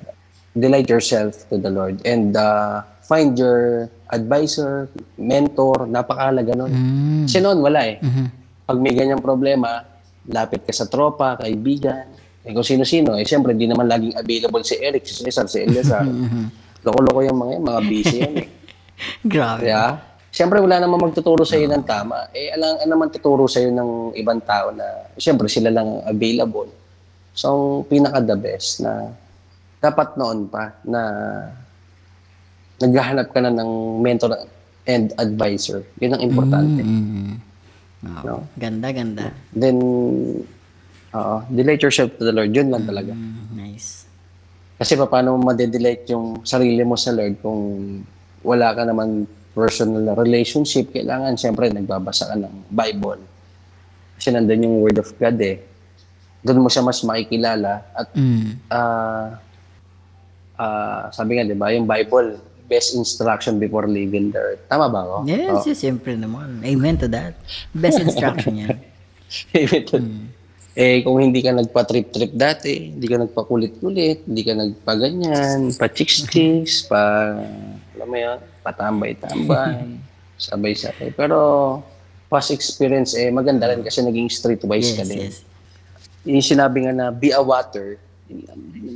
[SPEAKER 2] delight yourself to the Lord and uh, find your advisor, mentor, napakahalaga nun.
[SPEAKER 1] Mm.
[SPEAKER 2] Kasi noon, wala eh.
[SPEAKER 1] Mhm.
[SPEAKER 2] Pag may ganyang problema, lapit ka sa tropa, kaibigan, eh kung sino-sino, eh siyempre, di naman laging available si Eric, si Cesar, si Eliazar. Loko-loko yung mga yan, mga busy yan eh.
[SPEAKER 1] Grabe.
[SPEAKER 2] Kaya, siyempre wala namang magtuturo sa iyo ng tama. Eh, alam, ano naman tuturo sa iyo ng ibang tao na, siyempre sila lang ang available. So, ang pinaka-the best na dapat noon pa na naghahanap ka na ng mentor and advisor. Yun ang importante.
[SPEAKER 1] Mm. Oo.
[SPEAKER 2] No?
[SPEAKER 1] Ganda, ganda.
[SPEAKER 2] Then, oo, delight yourself to the Lord. Yun lang talaga.
[SPEAKER 1] Mm, nice.
[SPEAKER 2] Kasi pa, paano mo madedelight yung sarili mo sa Lord kung wala ka naman personal relationship, kailangan siyempre nagbabasa ka ng Bible. Kasi nandun yung Word of God eh. Doon mo siya mas makikilala at
[SPEAKER 1] Mm.
[SPEAKER 2] ah ah, sabi nga, di ba, yung Bible, best instruction before leaving the earth. Tama ba ako?
[SPEAKER 1] Yes, yes, siyempre naman. Amen to that. Best instruction yan.
[SPEAKER 2] Ito. Eh, kung hindi ka nagpa-trip-trip dati, hindi ka nagpakulit-kulit, hindi ka nagpaganyan, pa-chicks-chicks, pa, alam mo yun, patambay-tambay, sabay-sabay. Pero, past experience, eh, maganda rin kasi naging streetwise ka
[SPEAKER 1] Yes,
[SPEAKER 2] din.
[SPEAKER 1] yes.
[SPEAKER 2] Yung sinabi nga na, be a water,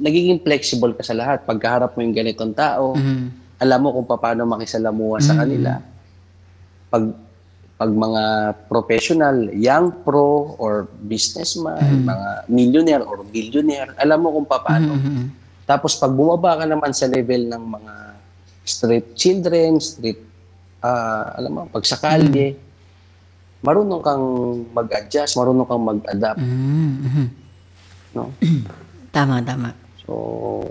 [SPEAKER 2] nagiging flexible ka sa lahat. Pagkaharap mo yung ganitong tao,
[SPEAKER 1] Mhm.
[SPEAKER 2] Alam mo kung paano makisalamuha sa kanila. Pag pag mga professional, young pro or businessman, mga millionaire or billionaire, alam mo kung paano.
[SPEAKER 1] Mhm.
[SPEAKER 2] Tapos pag bumaba ka naman sa level ng mga street children, street ah, alam mo, pag sa kalye, marunong kang mag-adjust, marunong kang mag-adapt,
[SPEAKER 1] Mhm.
[SPEAKER 2] no?
[SPEAKER 1] Tama, tama.
[SPEAKER 2] So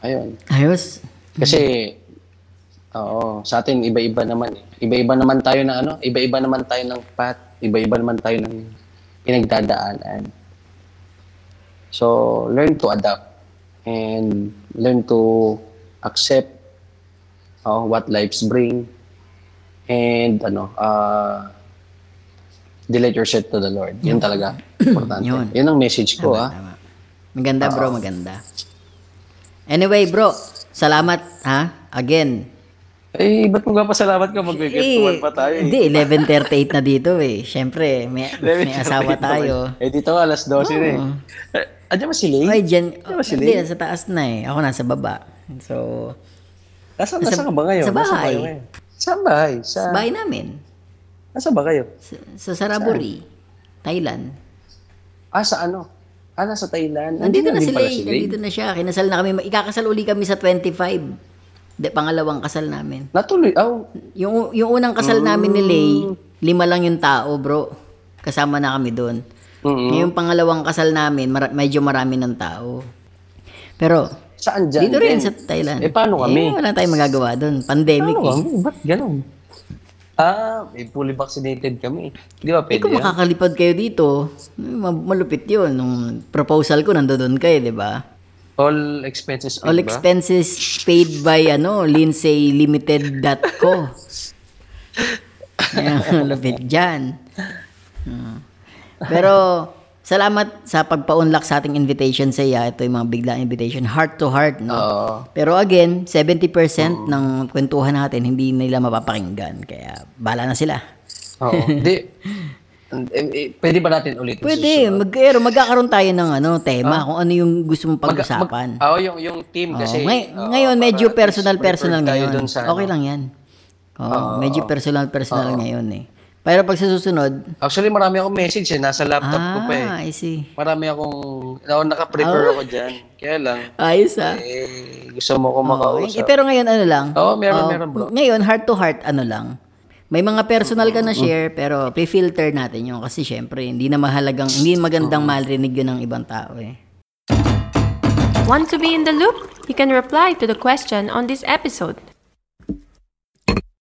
[SPEAKER 2] ayun.
[SPEAKER 1] Ayos.
[SPEAKER 2] Kasi, oo, sa atin iba-iba naman eh. Iba-iba naman tayo ng ano, iba-iba naman tayo ng path, iba-iba naman tayo ng pinagdadaanan. So, learn to adapt and learn to accept oh, what lives bring and ano, uh, delight yourself to the Lord. Yun talaga. Importante.
[SPEAKER 1] Yun.
[SPEAKER 2] Yun ang message ko, ah.
[SPEAKER 1] Tama. Maganda bro, maganda. Anyway bro, salamat ha. Again.
[SPEAKER 2] Eh, ba't mo nga pasalamat ka? Mag-virtual pa tayo eh.
[SPEAKER 1] Hindi, 11.38 na dito eh. Siyempre, may, may asawa tayo.
[SPEAKER 2] Eh, dito alas 12 na eh. Eh, Andiyan ba si Lay?
[SPEAKER 1] Ay, dyan,
[SPEAKER 2] ba si
[SPEAKER 1] hindi, nasa taas na eh. Ako nasa baba. So,
[SPEAKER 2] Nasa, nasa ka ba ngayon?
[SPEAKER 1] sa bahay.
[SPEAKER 2] Saan bahay? Sa,
[SPEAKER 1] sa bahay namin.
[SPEAKER 2] nasa ba kayo?
[SPEAKER 1] Sa, sa Saraburi, Thailand.
[SPEAKER 2] Ah, sa ano? Ah, nasa Thailand.
[SPEAKER 1] Nandito na
[SPEAKER 2] din
[SPEAKER 1] si Lay. Nandito na siya. Kinasal na kami. Ikakasal uli kami sa 25. De, pangalawang kasal namin.
[SPEAKER 2] Natuloy. Oh,
[SPEAKER 1] Yung, yung unang kasal namin ni Lay, lima lang yung tao, bro. Kasama na kami doon.
[SPEAKER 2] mm
[SPEAKER 1] Ngayong pangalawang kasal namin, mara- medyo marami ng tao. Pero,
[SPEAKER 2] Saan dyan?
[SPEAKER 1] dito rin sa Thailand.
[SPEAKER 2] Eh, paano kami?
[SPEAKER 1] Eh, wala tayong magagawa doon. Pandemic
[SPEAKER 2] Paano
[SPEAKER 1] eh.
[SPEAKER 2] Ba't ganun? Ah, may fully vaccinated kami. Di ba
[SPEAKER 1] Eh,
[SPEAKER 2] pwede
[SPEAKER 1] kung
[SPEAKER 2] yan?
[SPEAKER 1] makakalipad kayo dito, eh, ma- malupit yun. Nung proposal ko, nandoon kayo, di ba?
[SPEAKER 2] All expenses paid
[SPEAKER 1] All
[SPEAKER 2] ba?
[SPEAKER 1] expenses paid by, ano, lindsay.limited.co. Ayan, malupit dyan. Ah. Pero, salamat sa pagpa-unlock sa ating invitation sa iya. Ito yung mga biglang invitation. Heart to heart, no?
[SPEAKER 2] Oo.
[SPEAKER 1] Pero again, 70% ng kwentuhan natin hindi nila mapapakinggan. Kaya, bala na sila.
[SPEAKER 2] Oo. Di, eh, eh, pwede ba natin ulit?
[SPEAKER 1] Pwede, mag pero magkakaroon tayo ng ano, tema kung ano yung gusto mong pag-usapan.
[SPEAKER 2] Oo, yung, yung team kasi.
[SPEAKER 1] ngay-
[SPEAKER 2] oo,
[SPEAKER 1] ngayon, medyo personal-personal
[SPEAKER 2] tayo
[SPEAKER 1] ngayon.
[SPEAKER 2] sa,
[SPEAKER 1] okay
[SPEAKER 2] ano.
[SPEAKER 1] lang yan. Oo, medyo personal-personal ngayon eh. Pero pag sa susunod,
[SPEAKER 2] Actually, marami akong message eh. Nasa laptop ko pa eh.
[SPEAKER 1] ah, I see.
[SPEAKER 2] Marami akong, ako naka-prepare
[SPEAKER 1] Oh.
[SPEAKER 2] ako dyan. Kaya lang,
[SPEAKER 1] Ayos ah.
[SPEAKER 2] eh, gusto mo ko
[SPEAKER 1] Oo, eh,
[SPEAKER 2] makausap.
[SPEAKER 1] pero ngayon ano lang?
[SPEAKER 2] Oo, meron,
[SPEAKER 1] Oo,
[SPEAKER 2] meron bro.
[SPEAKER 1] Ngayon, heart to heart, ano lang? May mga personal ka na share, pero pre-filter natin yun. Kasi syempre, hindi na mahalagang, hindi magandang marinig yun ng ibang tao eh.
[SPEAKER 3] Want to be in the loop? You can reply to the question on this episode.